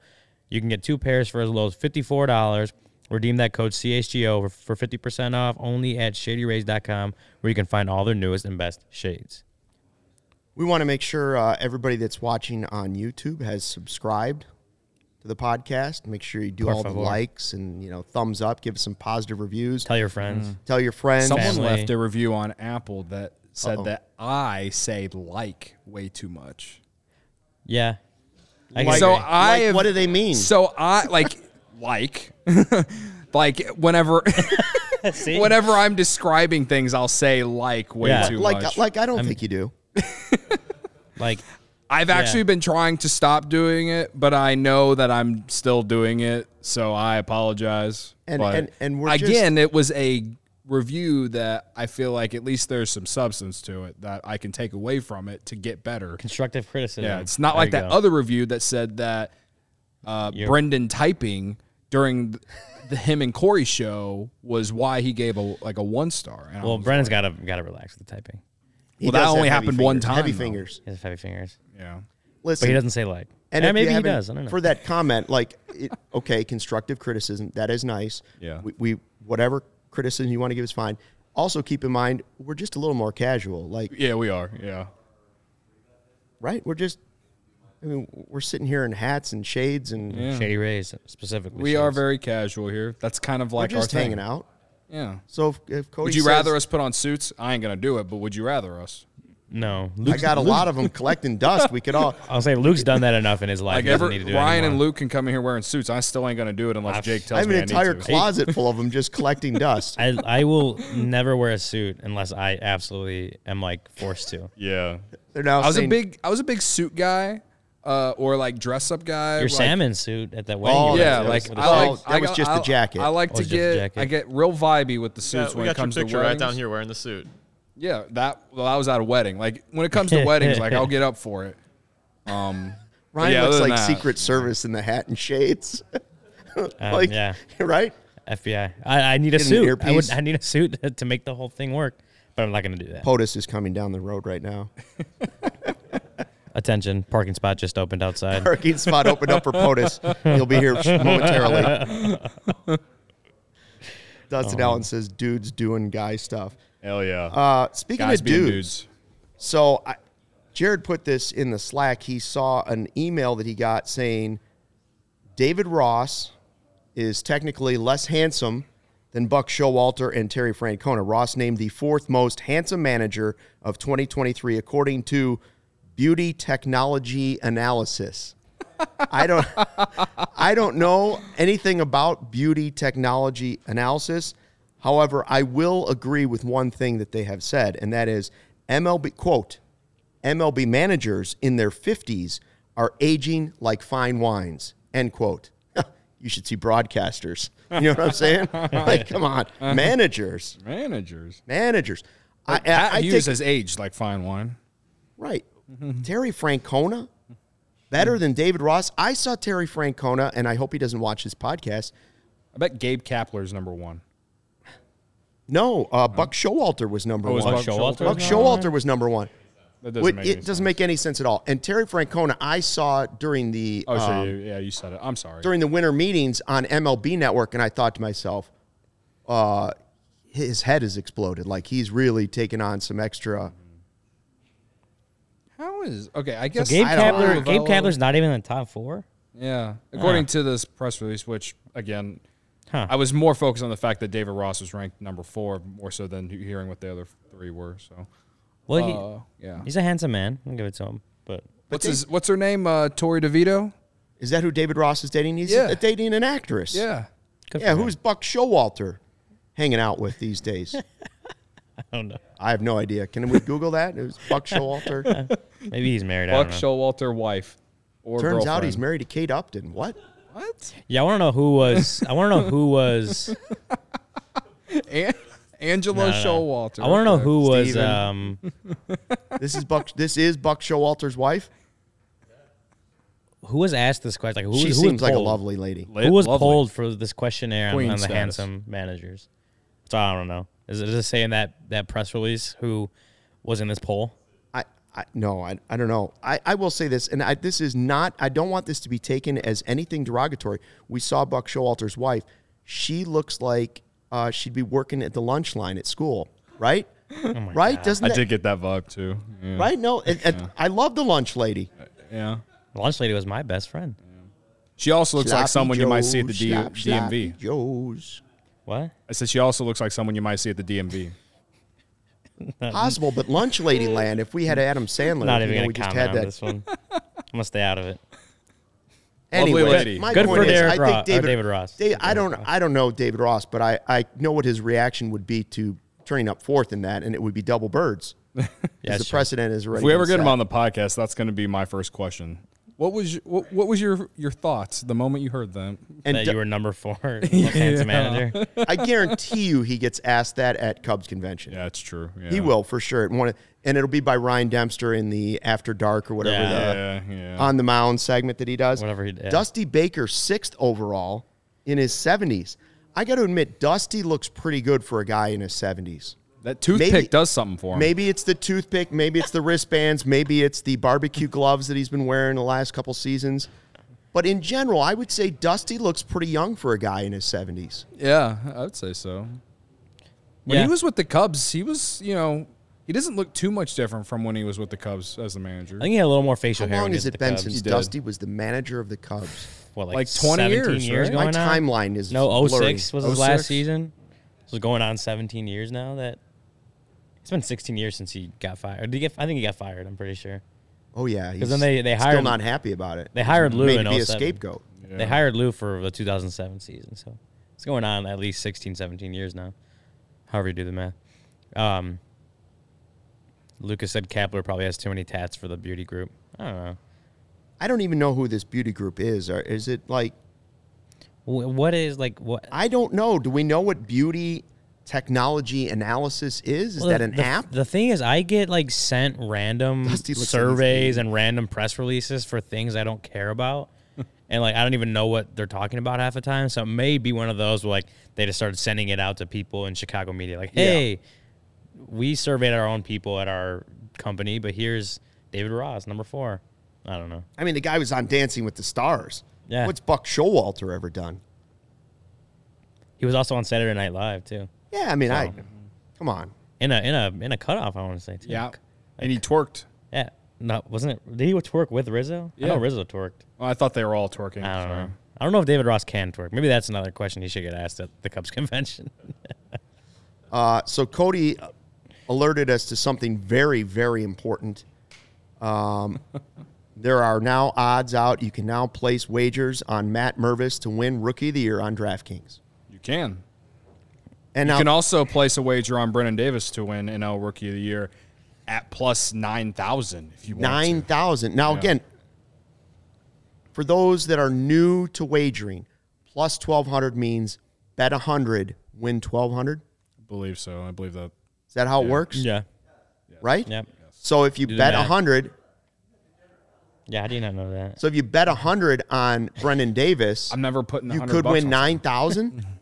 You can get two pairs for as low as $54. Redeem that code CHGO for 50% off only at shadyrays.com, where you can find all their newest and best shades. we want to make sure uh, everybody that's watching on YouTube has subscribed to the podcast. Make sure you do Por all the likes and you know thumbs up. Give us some positive reviews. Tell your friends. Tell your friends. Someone Family. left a review on Apple that said Uh-oh. that I say like way too much. Yeah. I Like- so. I like, have, what do they mean? So I like like like whenever whenever I'm describing things, I'll say like way Yeah. too like much. like I don't think you do. Like, I've actually been trying to stop doing it, but I know that I'm still doing it, so I apologize. And- But and- and we're again, it was a review that I feel like at least there's some substance to it that I can take away from it to get better. constructive criticism. Yeah, it's not There like you that go. other review that said that uh, Brendan typing during the, the him and Corey show was why he gave a like a one star. And I Well, was Brennan's like, got to got to relax with the typing. He Well, that does have only heavy happened one fingers, time, Heavy though. fingers. He has heavy fingers, yeah. Listen, but he doesn't say like. And yeah, if you maybe he haven't- does. I don't know. For that comment, like, it, okay, constructive criticism, that is nice. Yeah. We, we whatever criticism you want to give is fine. Also, keep in mind we're just a little more casual. Like, Yeah, we are. Yeah. right? We're just. I mean, we're sitting here in hats and shades, and Yeah. Shady Rays specifically. We are shades. very casual here. That's kind of we're like just our hanging thing. out. Yeah. So if, if Cody Would you says- rather us put on suits? I ain't gonna do it, but would you rather us? no. I Luke's, got a lot of them collecting dust. We could all. I'll say Luke's done that enough in his life. Like he doesn't ever, need to do it Ryan and anymore. Luke can come in here wearing suits. I still ain't gonna do it unless I've- Jake I tells have me an entire I need to. closet full of them just collecting dust. I I will never wear a suit unless I absolutely am like forced to. Yeah. They're now I was a saying, big I was a big suit guy, uh, or like dress up guy. Your like- salmon suit at that wedding. Oh, Yeah, at, like that was- I like. that I was just the jacket. I like Oh, to get. I get real vibey with the Yeah, suits we when it got your comes to picture right down here wearing the suit. Yeah, that. Well, I was at a wedding. Like when it comes to weddings, like I'll get up for it. Um, Ryan yeah, looks like that, Secret Service in the hat and shades. um, like, yeah, right? FBI. I, I need a Get suit. I would. I need a suit to make the whole thing work. But I'm not going to do that. POTUS is coming down the road right now. Attention! Parking spot just opened outside. Parking spot opened up for POTUS. He'll be here momentarily. Dustin Allen says, "Dudes doing guy stuff." Hell yeah. Uh, speaking Guys of being dudes, dudes. so I, Jared put this in the Slack. He saw an email that he got saying David Ross is technically less handsome than Buck Showalter and Terry Francona. Ross named the fourth most handsome manager of 2023 according to Beauty Technology Analysis. I don't I don't know anything about beauty technology analysis. However, I will agree with one thing that they have said, and that is MLB quote MLB managers in their 50s are aging like fine wines. End quote. you should see broadcasters. You know what I'm saying? like, come on, uh-huh. managers, Managers. managers. I, I, I Hughes take, has aged like fine wine. right. Terry Francona better than David Ross. I saw Terry Francona, and I hope he doesn't watch this podcast. I bet Gabe Kapler's number one. No, uh, Buck Showalter was number Oh, was one. Buck Showalter? Buck was Showalter was number one. That doesn't Wait, make it any doesn't sense. make any sense at all. And Terry Francona, I saw during the Oh, um, so you, yeah, you said it. I'm sorry. during the winter meetings on MLB Network, and I thought to myself, uh, his head has exploded. Like he's really taken on some extra. How is okay? I guess So guess Gabe I don't Kapler, know. Gabe Kapler's not even in the top four. Yeah, according to this press release, which again, Huh. I was more focused on the fact that David Ross was ranked number four, more so than hearing what the other three were. So, Well, uh, yeah. he's a handsome man. I'll give it to him. But What's his? What's her name? Uh, Tori DeVito. Is that who David Ross is dating? He's Yeah. dating an actress. Yeah. good Yeah, for him. who's Buck Showalter hanging out with these days? I don't know. I have no idea. Can we Google that? It was Buck Showalter. Maybe he's married. Buck I don't know. Showalter wife. Or Turns out he's married to Kate Upton. What? What? Yeah, I want to know who was. I want to know who was. An- Angela no, no. Showalter. I want to know Okay. who was. Steven. Um, This is Buck. This is Buck Showalter's wife. who was asked this question? Like who, she who seems like a polled? lovely lady. Who was lovely. polled for this questionnaire on, Queen on the status. handsome managers? So I don't know. Is it just saying that that press release who was in this poll? I, I no, I, I don't know. I, I will say this, and I, this is not. I don't want this to be taken as anything derogatory. We saw Buck Showalter's wife. She looks like uh, she'd be working at the lunch line at school, right? right? Doesn't I that, did get that vibe too. Yeah. right? No, and- and I love the lunch lady. Yeah. The lunch lady was my best friend. She also looks like Sloppy someone you might see at the D- slop, sloppy DMV. Joes. What? I said she also looks like someone you might see at the DMV. Possible, but lunch lady land. If we had Adam Sandler, Not you even know, gonna we just comment had on that. this one. I'm gonna stay out of it. Lovely Anyway, lady. my Good point for is, Derek I Ross- think or David, David Ross. Dave- I don't. I don't know David Ross, but I, I know what his reaction would be to turning up fourth in that, and it would be double birds. Yeah, the it's true. precedent is already. If we ever been get him set. on the podcast, that's going to be my first question. What was your, what, what was your your thoughts the moment you heard them? and that d- you were number four, handsome manager. I guarantee you, he gets asked that at Cubs convention. Yeah, it's true. Yeah. He will for sure. And one- and it'll be by Ryan Dempster in the After Dark or whatever Yeah. the Yeah, yeah. on the mound segment that he does. Whatever he did. Dusty Baker, sixth overall in his 70s. I got to admit, Dusty looks pretty good for a guy in his 70s. That toothpick maybe- does something for him. Maybe it's the toothpick, maybe it's the wristbands, maybe it's the barbecue gloves that he's been wearing the last couple seasons. But in general, I would say Dusty looks pretty young for a guy in his 70s. Yeah, I would say so. When Yeah. he was with the Cubs, he was, you know, he doesn't look too much different from when he was with the Cubs as the manager. I think he had a little more facial How hair. How long has it been Cubs. since. Dusty was the manager of the Cubs? What, like, Like 20 17 years, years right? My going on? timeline is No, oh blurry. 06 was his last oh season. This was going on 17 years now. That it's been 16 years since he got fired. Did he get? I think he got fired. I'm pretty sure. Oh yeah, because then they- they hired still hired- not happy about it. They hired Lou Made in to be a 07. scapegoat. Yeah. They hired Lou for the 2007 season, so it's going on at least 16, 17 years now. However you do the math. Um, Lucas said Kapler probably has too many tats for the beauty group. I don't know. I don't even know who this beauty group is. Or is it like What is like what? I don't know. Do we know what beauty technology analysis is? Is Well, that an the, app? The thing is, I get like sent random Dusty looks like he's surveys and random press releases for things I don't care about, and like I don't even know what they're talking about half the time. So it may be one of those where like they just started sending it out to people in Chicago media, like, Yeah. "Hey, we surveyed our own people at our company, but here's David Ross, number four. I don't know. I mean, the guy was on Dancing with the Stars. Yeah. What's Buck Showalter ever done? He was also on Saturday Night Live too, Yeah, I mean, I come on. in a in a in a cutoff. I want to say too. Yeah. And he twerked. yeah. No, wasn't it? Did he twerk with Rizzo? I know Yeah. Rizzo twerked. Well, I thought they were all twerking. I don't so. know. I don't know if David Ross can twerk. Maybe that's another question he should get asked at the Cubs convention. Uh, so Cody alerted us to something very, very important. Um, there are now odds out. You can now place wagers on Matt Mervis to win Rookie of the Year on DraftKings. You can. And you i can also place a wager on Brennen Davis to win NL Rookie of the Year at plus 9,000 if you want 9,000. Now, yeah. again, for those that are new to wagering, plus 1,200 means bet 100, win 1,200? I believe so. I believe that. Is that how yeah. it works? Yeah. Right? Yep. So if you bet 100, yeah, I did not know that. So if you bet 100 on Brennen Davis, I'm never putting you could win 9,000.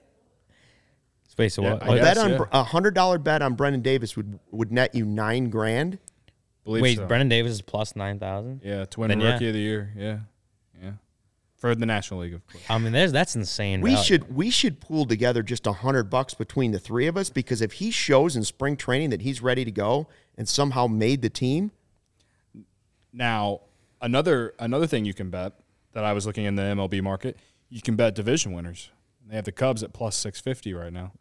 Wait, so what? Oh, bet guess, on a hundred dollar bet on Brendan Davis would would net you nine grand. Believe Wait, so. Brendan Davis is plus nine thousand. Yeah, to win Then, Rookie yeah. of the Year. Yeah, yeah, for the National League, of course. I mean, there's that's insane. We value. should we should pool together just a hundred bucks between the three of us because if he shows in spring training that he's ready to go and somehow made the team, Now, another another thing you can bet that I was looking in the MLB market, you can bet division winners. They have the Cubs at plus six fifty right now.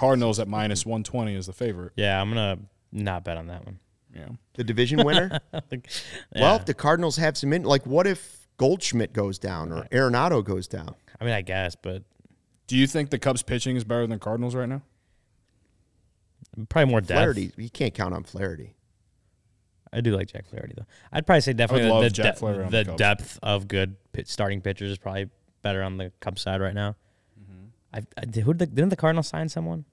Cardinals at minus one twenty is the favorite. Yeah, I'm gonna not bet on that one. Yeah. the division winner. Like, Well, if the Cardinals have some in, like, what if Goldschmidt goes down or Arenado goes down? I mean, I guess, but Do you think the Cubs pitching is better than Cardinals right now? probably more depth. Flaherty, you can't count on Flaherty. I do like Jack Flaherty though. I'd probably say definitely the, the, de- the the depth of good pit starting pitchers is probably better on the Cubs side right now. Mm-hmm. I, I who did the, didn't the Cardinals sign someone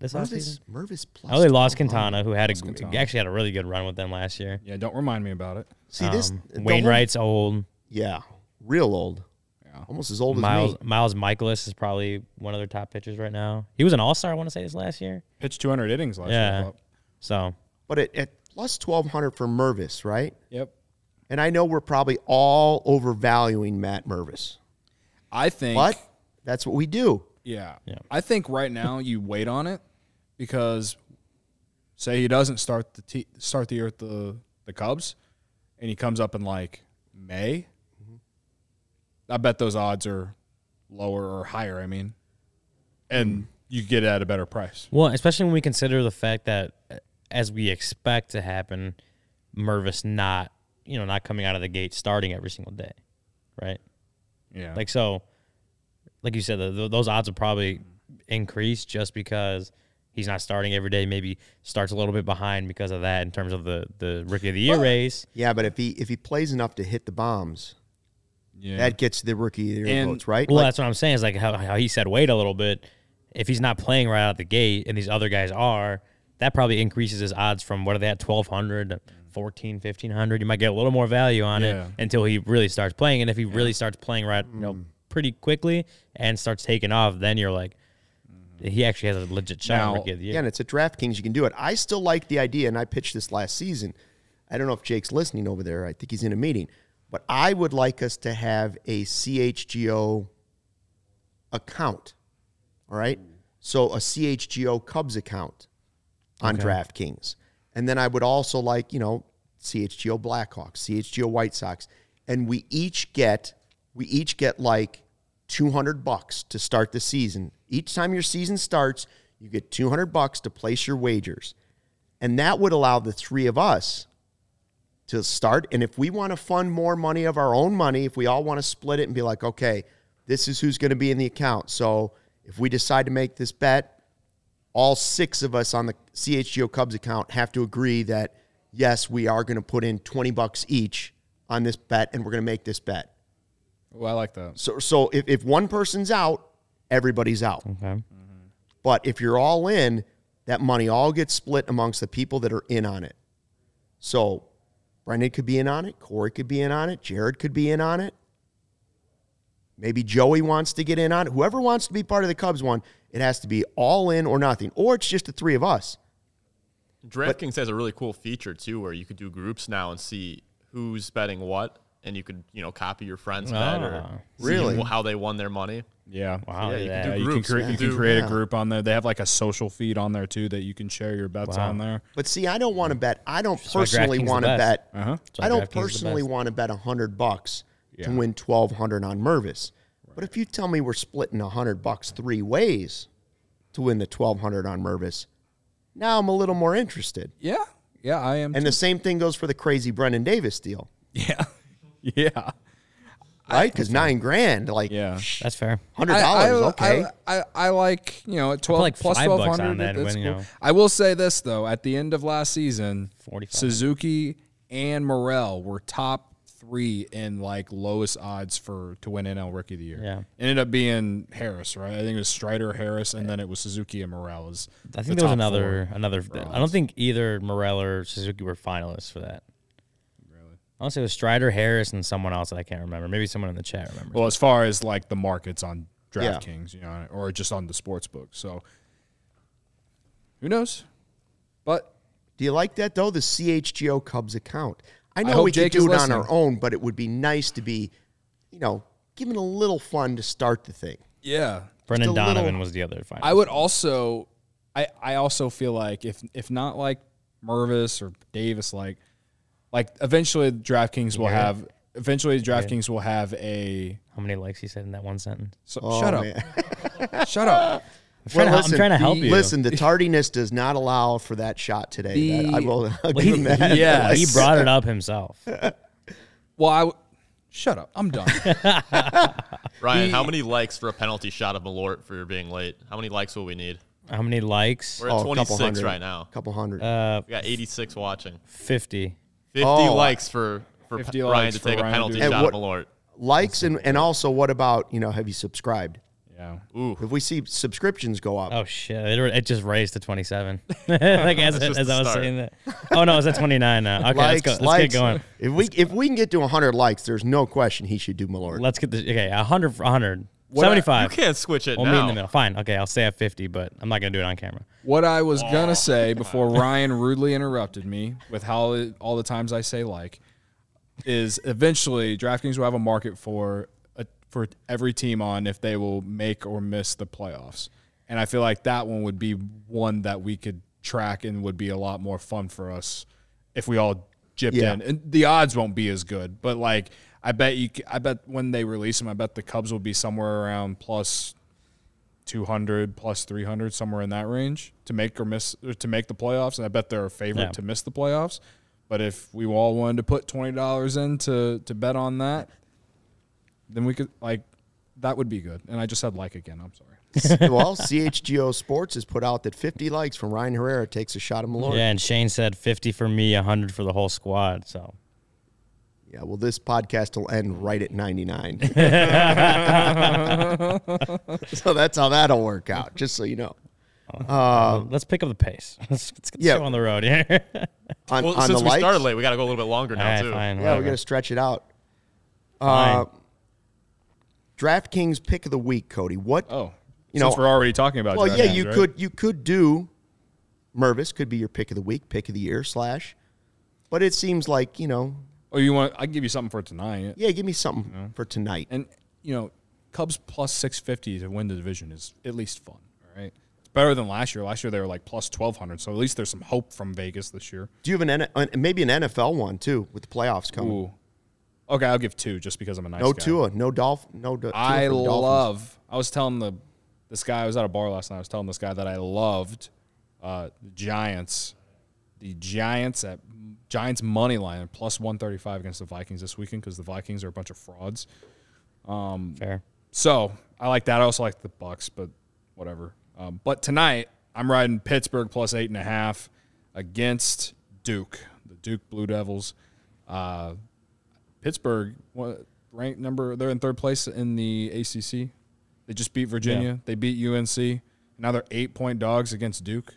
this Mervis, offseason? Mervis plus. Oh, they lost Quintana, who had a Quintana. actually had a really good run with them last year. Yeah, don't remind me about it. See this? Um, the whole- Wainwright's old. yeah, real old. Yeah. Almost as old as Miles me. Miles Mikolas is probably one of their top pitchers right now. He was an All Star, I want to say, this last year. Pitched 200 innings last Yeah. year. I thought. So But at, at plus twelve hundred for Mervis, right? Yep. And I know we're probably all overvaluing Matt Mervis, I think. but that's what we do. Yeah. Yeah. I think right now you wait on it because say he doesn't start the te- start the year with the the Cubs and he comes up in like May. I bet those odds are lower or higher, I mean. And you get it at a better price. Well, especially when we consider the fact that, uh, as we expect to happen, Mervis not, you know, not coming out of the gate starting every single day, right? Yeah. Like so, like you said, the, the, those odds will probably increase just because he's not starting every day. Maybe starts a little bit behind because of that in terms of the the rookie of the year race. Yeah, but if he if he plays enough to hit the bombs, yeah. that gets the rookie of the year And- votes, right? Well, Like, that's what I'm saying. Is like how, how he said wait a little bit. If he's not playing right out the gate and these other guys are, that probably increases his odds from what are they at 1200 to 14, 1500. You might get a little more value on Yeah. it until he really starts playing. And if he really starts playing right, you know, mm. pretty quickly and starts taking off, then you're like, he actually has a legit shot Now- rookie of the year. Again, it's at DraftKings. You can do it. I still like the idea, and I pitched this last season. I don't know if Jake's listening over there. I think he's in a meeting. But I would like us to have a CHGO account. All right. So a CHGO Cubs account on DraftKings. And then I would also like, you know, CHGO Blackhawks, CHGO White Sox. And we each get we each get like 200 bucks to start the season. Each time your season starts, you get 200 bucks to place your wagers. And that would allow the three of us to start. And if we want to fund more money of our own money, if we all want to split it and be like, okay, this is who's going to be in the account. So if we decide to make this bet, all six of us on the CHGO Cubs account have to agree that yes, we are going to put in 20 bucks each on this bet and we're going to make this bet. Well, I like that. So so if, if one person's out, everybody's out. okay. Mm-hmm. But if you're all in, that money all gets split amongst the people that are in on it. So Brendan could be in on it, Corey could be in on it, Jared could be in on it. Maybe Joey wants to get in on it. Whoever wants to be part of the Cubs one, it has to be all in or nothing. Or it's just the three of us. DraftKings has a really cool feature too, where you could do groups now and see who's betting what, and you could you know copy your friends' bet or Ah. see Really? how they won their money. Yeah. Wow. Yeah, you yeah. can Yeah, do you can, cre- you can Do- create yeah. a group on there. They have like a social feed on there too that you can share your bets Wow. on there. But see, I don't want to bet. I don't why personally want to bet. Uh-huh. I don't DraftKings personally want to bet hundred bucks to win twelve hundred on Mervis. But if you tell me we're splitting hundred bucks three ways to win the twelve hundred on Mervis, now I'm a little more interested. Yeah. Yeah, I am. And the same thing goes for the crazy Brendan Davis deal, yeah. yeah. right? Because nine grand, like Yeah. That's fair. hundred dollars, okay. I, I, I like you know at twelve like plus five twelve bucks hundred. on that That's when, cool. you know. I will say this though: at the end of last season, 45. Suzuki and Morel were top three in like lowest odds for to win NL Rookie of the Year. Yeah. Ended up being Harris, right? I think it was Strider, Harris, and then it was Suzuki and Morel. As I the think there was top another four. another. I don't think either Morel or Suzuki were finalists for that. Really? I want to say it was Strider, Harris, and someone else that I can't remember. Maybe someone in the chat remembers. Well, as far as like the markets on Yeah. DraftKings, you know, or just on the sports book. So Who knows? But Do you like that though? The CHGO Cubs account. I know hope we Jake could do is it on our own, but it would be nice to be, you know, given a little fun to start the thing. yeah, Brendan Donovan little- was the other fighter. I would also, I I also feel like if if not like Mervis or Davis, like like eventually DraftKings will have eventually DraftKings will have a. How many likes he said in that one sentence? So, Oh, shut up! man. Shut up! I'm trying, to, help- I'm trying to help the- you. Listen, the tardiness does not allow for that shot today. The- That- I will I'll Well, give he, him that. Yeah. he brought it up himself. Well, I w- shut up. I'm done. Ryan, how many likes for a penalty shot of Malort for your being late? How many likes will we need? How many likes? We're at Oh, a couple 26 hundred. right now. A couple hundred. Uh, We got 86 watching. 50. 50 Oh, likes for for 50 Ryan likes to for take a Ryan to penalty do And shot what- of Malort. Likes and, and also what about, you know, have you subscribed? yeah. Ooh, If we see subscriptions go up, Oh shit! It, it just raised to 27. like as, That's just as the I was start. saying that. Oh no, it's at 29 now. Okay, likes, let's go. Let's likes. get going. If we if we can get to 100 likes, there's no question he should do Malort. Let's get this. Okay, 100 for 100. What I- 75. you can't switch it We'll meet in the middle. Fine. Okay, I'll stay at 50, but I'm not gonna do it on camera. What I was gonna oh, say before Ryan rudely interrupted me with how all the times I say like is eventually DraftKings will have a market for a, for every team on if they will make or miss the playoffs, and I feel like that one would be one that we could track and would be a lot more fun for us if we all gypped Yeah. in. And the odds won't be as good, but like I bet you, c- I bet when they release them, I bet the Cubs will be somewhere around plus 200 plus 300 somewhere in that range to make or miss or to make the playoffs and i bet they're a favorite Yeah. to miss the playoffs but if we all wanted to put $20 in to, to bet on that then we could like that would be good and i just said like again i'm sorry well, CHGO Sports has put out that 50 likes from Ryan Herrera takes a shot of Malort. Yeah, and Shane said 50 for me, 100 for the whole squad. So Yeah, well, this podcast will end right at 99. so that's how that'll work out, just so you know. let's pick up the pace. Let's, let's get Yeah. on the road here. On, Well, on since the we likes, started late, we got to go a little bit longer now right, too. fine. yeah, whatever. we got to stretch it out. Fine. Uh, DraftKings pick of the week, Cody. What? oh You since know- we're already talking about well, yeah, DraftKings, you right? could you could do Mervis could be your pick of the week, pick of the year slash, but it seems like you know, oh you want i can give you something for tonight yeah, give me something for tonight. and you know cubs plus 650 to win the division is at least fun all right it's better than last year last year they were like plus 1200 so at least there's some hope from vegas this year Do you have an, N- an maybe an NFL one too with the playoffs coming? Ooh. Okay, I'll give two just because I'm a nice guy. no guy. Tua, no Dolph, no. Tua I for the Dolphins. love. I was telling the this guy. I was at a bar last night. I was telling this guy that I loved uh, the Giants. The Giants at Giants money line plus one thirty five against the Vikings this weekend because the Vikings are a bunch of frauds. Fair. So I like that. I also like the Bucks, but whatever. Um, but tonight I'm riding Pittsburgh plus eight and a half against Duke, the Duke Blue Devils. Uh, Pittsburgh, what ranked number? They're in third place in the ACC. They just beat Virginia. They beat UNC. Now they're eight point dogs against Duke.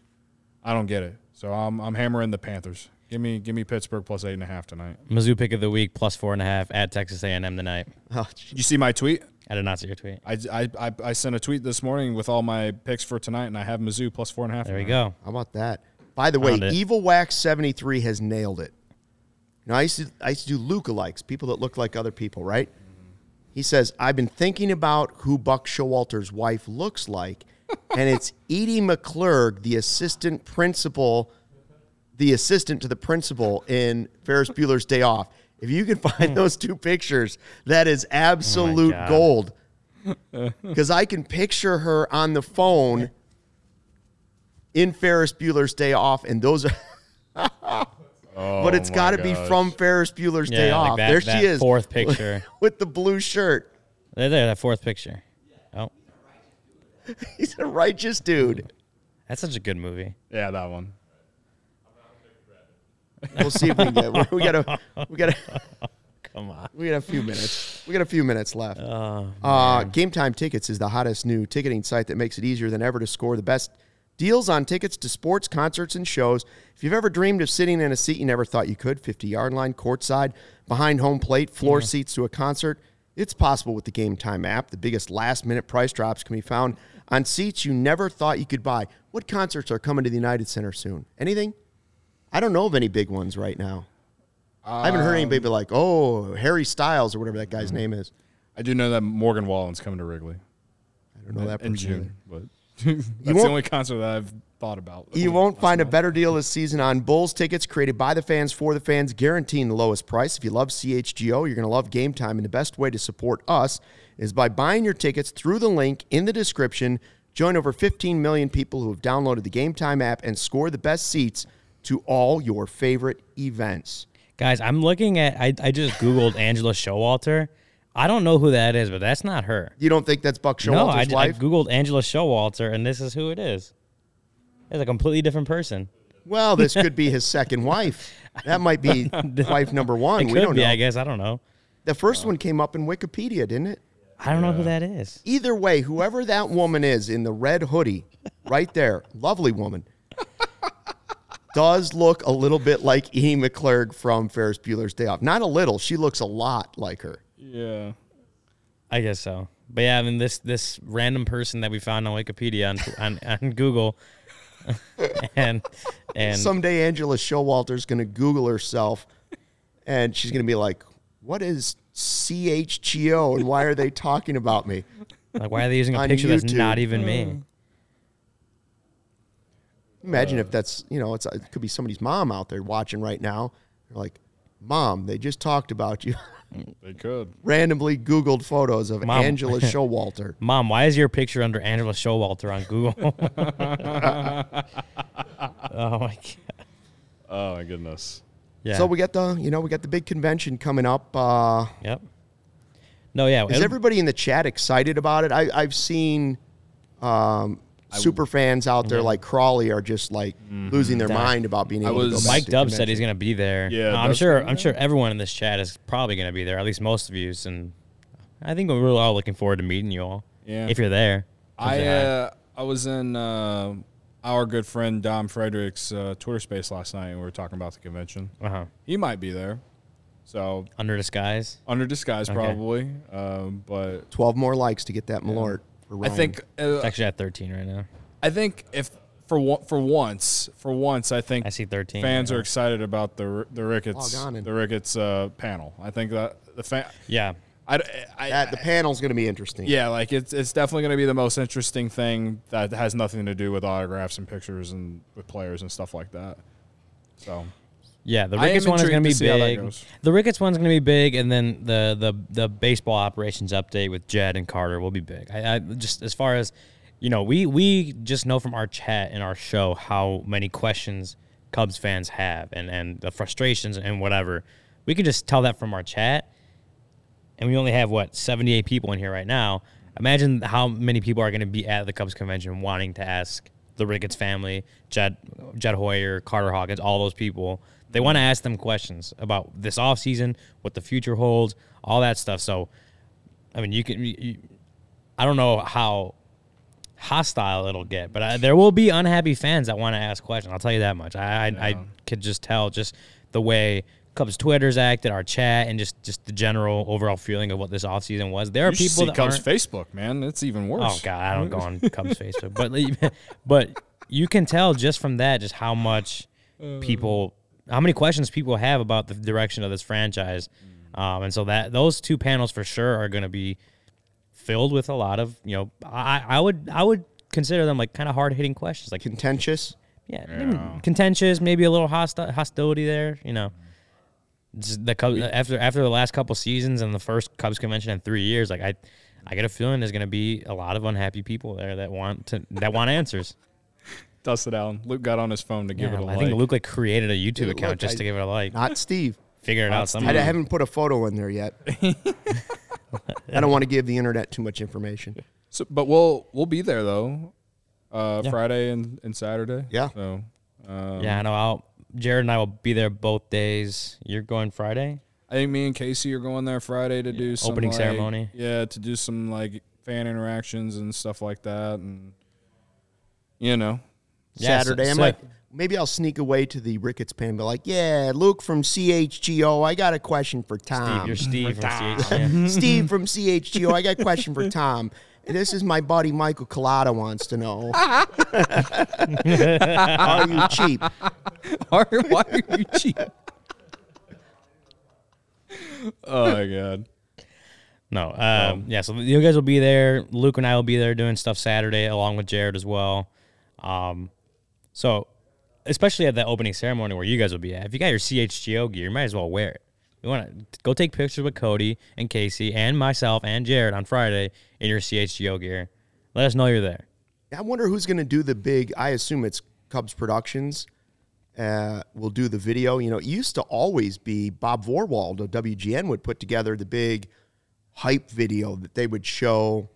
I don't get it. So I'm I'm hammering the Panthers. Give me give me Pittsburgh plus eight and a half tonight. Mizzou pick of the week plus four and a half at Texas A&M tonight. Oh, Did you see my tweet? I did not see your tweet. I, I, I, I sent a tweet this morning with all my picks for tonight, and I have Mizzou plus four and a half. There we go. How about that? By the way, it. Evil Wax seventy three has nailed it. You know, I used to I used to do lookalikes, people that look like other people, right? He says, I've been thinking about who Buck Showalter's wife looks like, and it's Edie McClurg, the assistant principal, the assistant to the principal in Ferris Bueller's Day Off. If you can find hmm. those two pictures, that is oh absolute God. gold. Because I can picture her on the phone in Ferris Bueller's Day Off, and those are. Oh but it's got to be from Ferris Bueller's Day like Off. that- there that she is, fourth picture. with the blue shirt. There, there, that fourth picture. Oh, He's a righteous dude. that's such a good movie. Yeah, that one. We'll see if we can get. We got a. We got a. Come on. We got a few minutes. We got a few minutes left. Oh, Uh, Game Time Tickets is the hottest new ticketing site that makes it easier than ever to score the best deals on tickets to sports, concerts, and shows. If you've ever dreamed of sitting in a seat you never thought you could, 50 yard line, courtside, behind home plate, floor seats to a concert, it's possible with the Game Time app. The biggest last minute price drops can be found on seats you never thought you could buy. What concerts are coming to the United Center soon? Anything? I don't know of any big ones right now. I haven't heard anybody be um, like, "Oh, Harry Styles" or whatever that guy's name is. I do know that Morgan Wallen's coming to Wrigley I don't know that in person either. June, but that's the only concert that I've thought about. You won't find a better deal this season on Bulls tickets created by the fans for the fans, guaranteeing the lowest price. If you love CHGO, you're going to love Game Time, and the best way to support us is by buying your tickets through the link in the description. Join over 15 million people who have downloaded the Game Time app and score the best seats to all your favorite events. Guys, I'm looking at. I, I just googled Angela Showalter. I don't know who that is, but that's not her. You don't think that's Buck no, Showalter's I, I wife? googled Angela Showalter, and this is who it is. It's a completely different person. well, this could be his second wife. That might be wife number one. It we could don't be, know. I guess. I don't know. The first one came up in Wikipedia, didn't it? I don't know who that is. Either way, whoever that woman is in the red hoodie, right there, lovely woman, does look a little bit like E. McClurg from Ferris Bueller's Day Off. Not a little. She looks a lot like her. Yeah. I guess so. But yeah, I mean this this random person that we found on Wikipedia on on, on Google, and and Someday Angela Showalter's going to Google herself, and she's going to be like, "What is CHGO, and why are they talking about me?" like why are they using a on picture that's not even me? Mm. Imagine Uh. if that's you know it's it could be somebody's mom out there watching right now. They're like, "Mom, they just talked about you." They could. randomly Googled photos of Mom. Angela Showalter. Mom, why is your picture under Angela Showalter on Google? oh my god. Oh my goodness. Yeah. So we got the you know we got the big convention coming up. Uh, Yep. No, yeah. is everybody in the chat excited about it? I, I've seen um, super fans out there like Crawley are just like losing their That- mind about being I able to was- go back Mike to Dub said he's going to be there. Yeah, I'm sure. gonna I'm sure everyone in this chat is probably going to be there. At least most of you, and I think we're all looking forward to meeting you all. Yeah. If you're there, I uh, I was in uh, our good friend Dom Frederick's uh, Twitter space last night, and we were talking about the convention. uh-huh. He might be there, so under disguise. under disguise Okay. probably. Um, but Twelve more likes to get that Malort. For I think uh, It's actually at 13 right now. I think if for for once for once I think I see 13. fans right are excited about the the Ricketts Log the Ricketts uh, panel. I think that the fan. Yeah. I, I, that the panel's going to be interesting. Yeah, like it's it's definitely going to be the most interesting thing that has nothing to do with autographs and pictures and with players and stuff like that. So Yeah, the I am Ricketts one is going to intrigued be to see how that big. goes. The Ricketts one's going to be big, and then the the the baseball operations update with Jed and Carter will be big. I, I just as far as you know, we we just know from our chat and our show how many questions Cubs fans have and and the frustrations and whatever. We can just tell that from our chat, and we only have what seventy eight people in here right now. Imagine how many people are going to be at the Cubs convention wanting to ask the Ricketts family, Jed, Jed Hoyer, Carter Hawkins, all those people. They want to ask them questions about this offseason, what the future holds, all that stuff. So, I mean, you can. You, I don't know how hostile it'll get, but I, there will be unhappy fans that want to ask questions. I'll tell you that much. I, I, I could just tell just the way Cubs Twitter's acted, our chat, and just just the general overall feeling of what this offseason was. There are you should people see that Cubs Facebook, man. It's even worse. Oh God, I don't go on Cubs Facebook, but but you can tell just from that just how much uh. people, how many questions people have about the direction of this franchise, um, and so that those two panels for sure are going to be filled with a lot of you know I I would I would consider them like kind of hard hitting questions like Contentious. yeah, maybe contentious, maybe a little hosti- hostility there. You know, Just the Cubs, after after the last couple seasons and the first Cubs convention in three years, like I, I get a feeling there's going to be a lot of unhappy people there that want to that want answers. Dust it out. Luke got on his phone to give Yeah, it a I like. I think Luke like created a YouTube Dude, account look, just I- to give it a like. Not Steve. Figure it not out Steve. somehow. I haven't put a photo in there yet. I don't want to give the internet too much information. So, but we'll we'll be there though, uh, Yeah. Friday and, and Saturday. Yeah. So, um, yeah, I know. I'll Jared and I will be there both days. You're going Friday. I think me and Casey are going there Friday to do some opening like- ceremony. Yeah, to do some like fan interactions and stuff like that, and you know, Yeah, so- Saturday. I so- like, maybe I'll sneak away to the Ricketts pen and be like, yeah, Luke from CHGO, I got a question for Tom. You're Steve from CHGO. Steve from CHGO, I got a question for Tom. This is my buddy Michael Collada wants to know. Are you cheap? Why why are you cheap? oh my god. No, um, yeah. So you guys will be there. Luke and I will be there doing stuff Saturday, along with Jared as well. Um, so especially at that opening ceremony where you guys will be at, if you got your CHGO gear, you might as well wear it. We want to go take pictures with Cody and Casey and myself and Jared on Friday in your CHGO gear. Let us know you're there. I wonder who's going to do the big. I assume it's Cubs Productions. Uh, will do the video. You know, it used to always be Bob Vorwald of WGN would put together the big hype video that they would show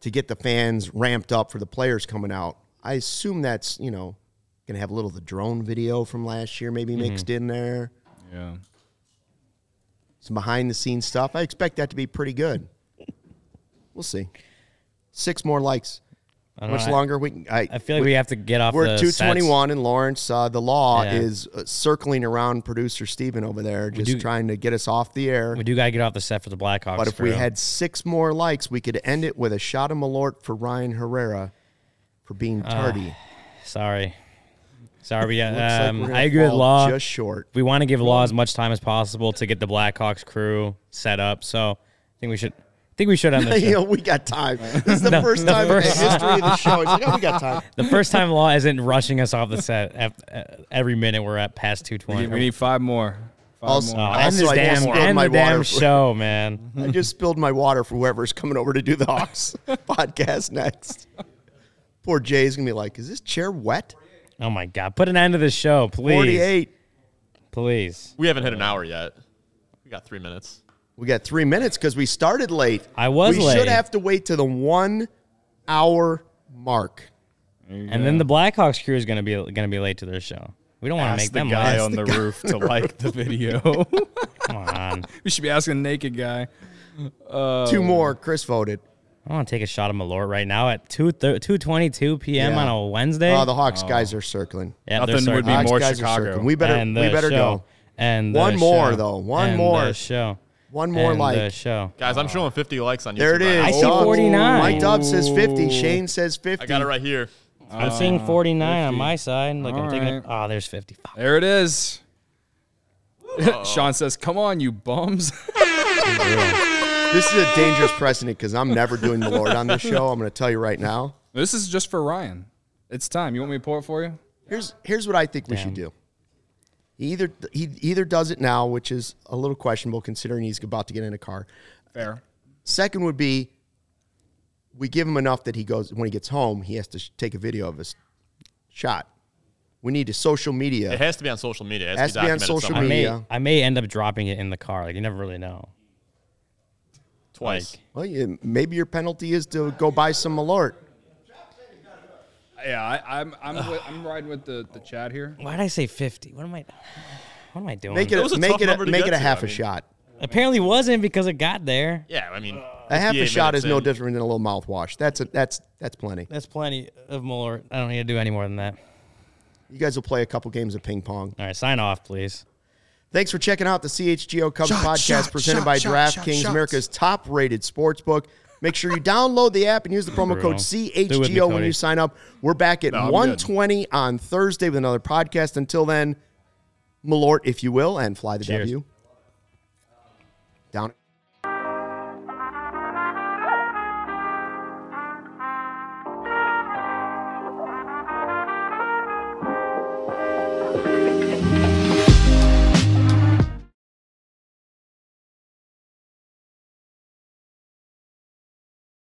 to get the fans ramped up for the players coming out. I assume that's you know going to have a little of the drone video from last year maybe mixed in there. Yeah. Some behind the scenes stuff. I expect that to be pretty good. We'll see. Six more likes. I don't Much know, I- longer we can. I, I feel like we have to get off. We're the at sets. 221 in Lawrence. Uh, the law Yeah. is uh, circling around producer Steven over there, just do- trying to get us off the air. We do gotta get off the set for the Blackhawks. But if we had six more likes, we could end it with a shot of Malort for Ryan Herrera for being tardy. sorry, sorry, we got. Looks like Um, we're I agree with Law. Just short. we want to give Law as much time as possible to get the Blackhawks crew set up. So I think we should. I think we should end the you show. know, we got time. This is the No, first the time first- in the history of the show. It's like, oh, we got time. The first time Law isn't rushing us off the set. Af- uh, Every minute we're at past two twenty. We need, we need five more. Five Also- Oh, more. end this I damn, spilled end my the damn water. show, man. I just spilled my water for whoever's coming over to do the Hawks podcast next. Poor Jay's gonna be like, "Is this chair wet?" Oh my god! Put an end to the show, please. Forty-eight. Please. We haven't hit an hour yet. We got three minutes. We got three minutes because we started late. I was we late. should have to wait to the one hour mark. And then the Blackhawks crew is gonna be gonna be late to their show. We don't want to make the them guy late. on the roof to like the video. Come on. we should be asking a naked guy. Two uh, more. Chris voted. I want to take a shot of Malort right now at 2 2:22 p.m. Yeah. on a Wednesday. Oh, the Hawks oh. guys are circling. Yeah, they're Nothing would be. Hawks more Chicago. We better. And We better show. go. And the One more, show. though. One And more. The show. One more and like. The show. Guys, I'm showing 50 likes on YouTube. There it is. right I see Doug- 49. Mike Dub says fifty. Shane says fifty. I got it right here. I'm seeing uh, 49 on my side. Like I'm All taking it. right. Oh, there's 55. There it is. Sean says, "Come on, you bums." This is a dangerous precedent because I'm never doing the Lord on this show. I'm going to tell you right now. this is just for Ryan. It's time. You want me to pour it for you? Here's here's what I think we should do. He either he either does it now, which is a little questionable considering he's about to get in a car. Fair. Second would be we give him enough that he goes when he gets home, he has to sh- take a video of his shot. We need a social media. It has to be on social media. It Has to be on documented social I may media. I may end up dropping it in the car. Like you never really know. Twice. Like, well, you, maybe your penalty is to go buy some Malort. Yeah, I, I'm I'm wi- I'm riding with the the chat here. why did I say 50? What am I? What am I doing? Make It it, a make it, a, to make it a to, half I a mean. shot. Apparently wasn't because it got there. Yeah, I mean, A half a shot is minutes no different than a little mouthwash. That's a, that's that's plenty. That's plenty of Malort. I don't need to do any more than that. You guys will play a couple games of ping pong. All right, sign off, please. Thanks for checking out the CHGO Cubs Shot, podcast shot, presented shot, by DraftKings, America's top rated sportsbook. Make sure you download the app and use the promo code Do it with me, CHGO when you sign up. We're back at No, I'm good. 120 on Thursday with another podcast. Until then, Malort, if you will, and fly the Cheers. W. Down.